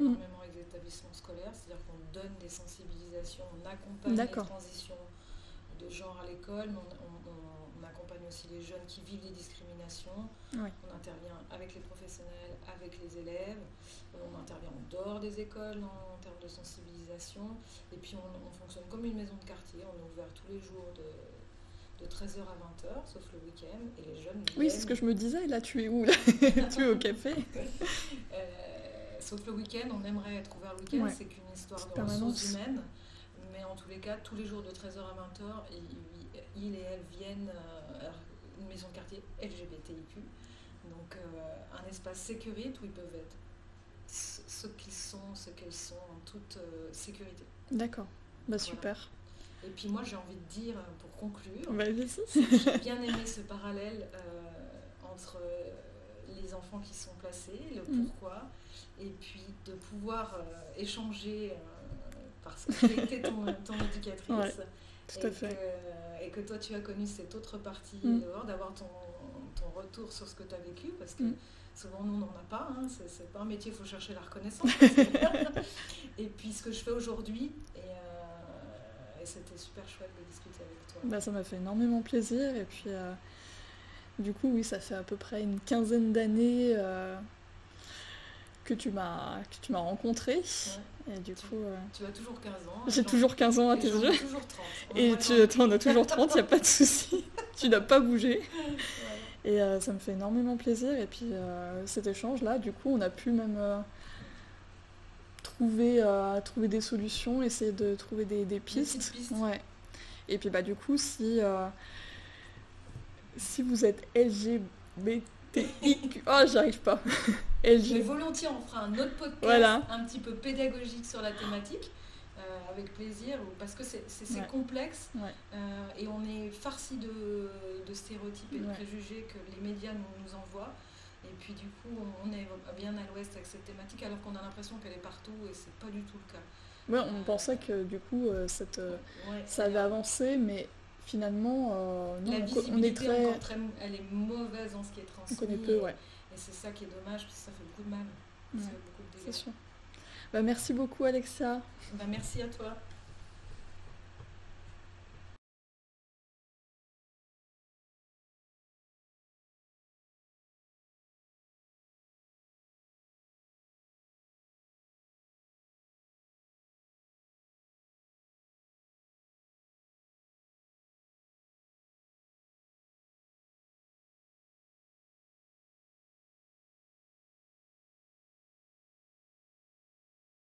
on mm. énormément avec les établissements scolaires, c'est-à-dire qu'on donne des sensibilisations, on accompagne les transitions de genre à l'école, on, accompagne aussi les jeunes qui vivent des discriminations, on intervient avec les professionnels, avec les élèves, on intervient en dehors des écoles en, termes de sensibilisation, et puis on, fonctionne comme une maison de quartier, on est ouvert tous les jours de, 13h à 20h, sauf le week-end, et les jeunes... Oui, c'est ce que je me disais, là tu es où? Tu es au café. Euh, sauf le week-end, on aimerait être ouvert le week-end, c'est qu'une histoire de ressources humaines. Mais en tous les cas, tous les jours de 13h à 20h, ils, et elles viennent à euh, une maison de quartier LGBTIQ. Donc euh, un espace sécurité où ils peuvent être ce qu'ils sont, ce qu'elles sont en toute euh, sécurité. D'accord, bah, super. Et puis moi j'ai envie de dire, pour conclure, bah, j'ai bien aimé ce parallèle entre les enfants qui sont placés, le mm. pourquoi, et puis de pouvoir euh, échanger euh, parce que tu été ton, ton éducatrice. tout à fait. et que toi tu as connu cette autre partie mm. dehors, d'avoir ton, ton, retour sur ce que tu as vécu, parce que mm. souvent nous on n'en a pas, hein, c'est pas un métier, il faut chercher la reconnaissance. et puis ce que je fais aujourd'hui, et, euh, et c'était super chouette de discuter avec toi. Bah, ça m'a fait énormément plaisir, et puis du coup oui, ça fait à peu près une quinzaine d'années que tu m'as que tu m'as rencontré. Et du coup. Tu as toujours 15 ans. J'ai toujours 15 ans à tes yeux. toujours 30. Et tu en as toujours 30, il n'y a pas de souci. tu n'as pas bougé. Et ça me fait énormément plaisir. Et puis cet échange-là, du coup, on a pu même trouver, trouver des solutions, essayer de trouver des, des pistes. Ouais. Et puis bah du coup, si, si vous êtes LGBTIQ... oh, j'arrive pas. LG... Mais volontiers, on fera un autre podcast un petit peu pédagogique sur la thématique. Euh, avec plaisir, parce que c'est complexe euh, et on est farci de, de stéréotypes et de préjugés que les médias nous, nous, envoient. Et puis du coup, on est bien à l'ouest avec cette thématique alors qu'on a l'impression qu'elle est partout et c'est pas du tout le cas. Ouais, on pensait que du coup, euh, ça avait avancé, mais finalement, euh, non, on, est très... Elle est mauvaise en ce qui est transmis. On connaît peu, ouais. Et, c'est ça qui est dommage, parce que ça fait beaucoup de mal. C'est sûr. Bah, merci beaucoup, Alexia. Bah, merci à toi.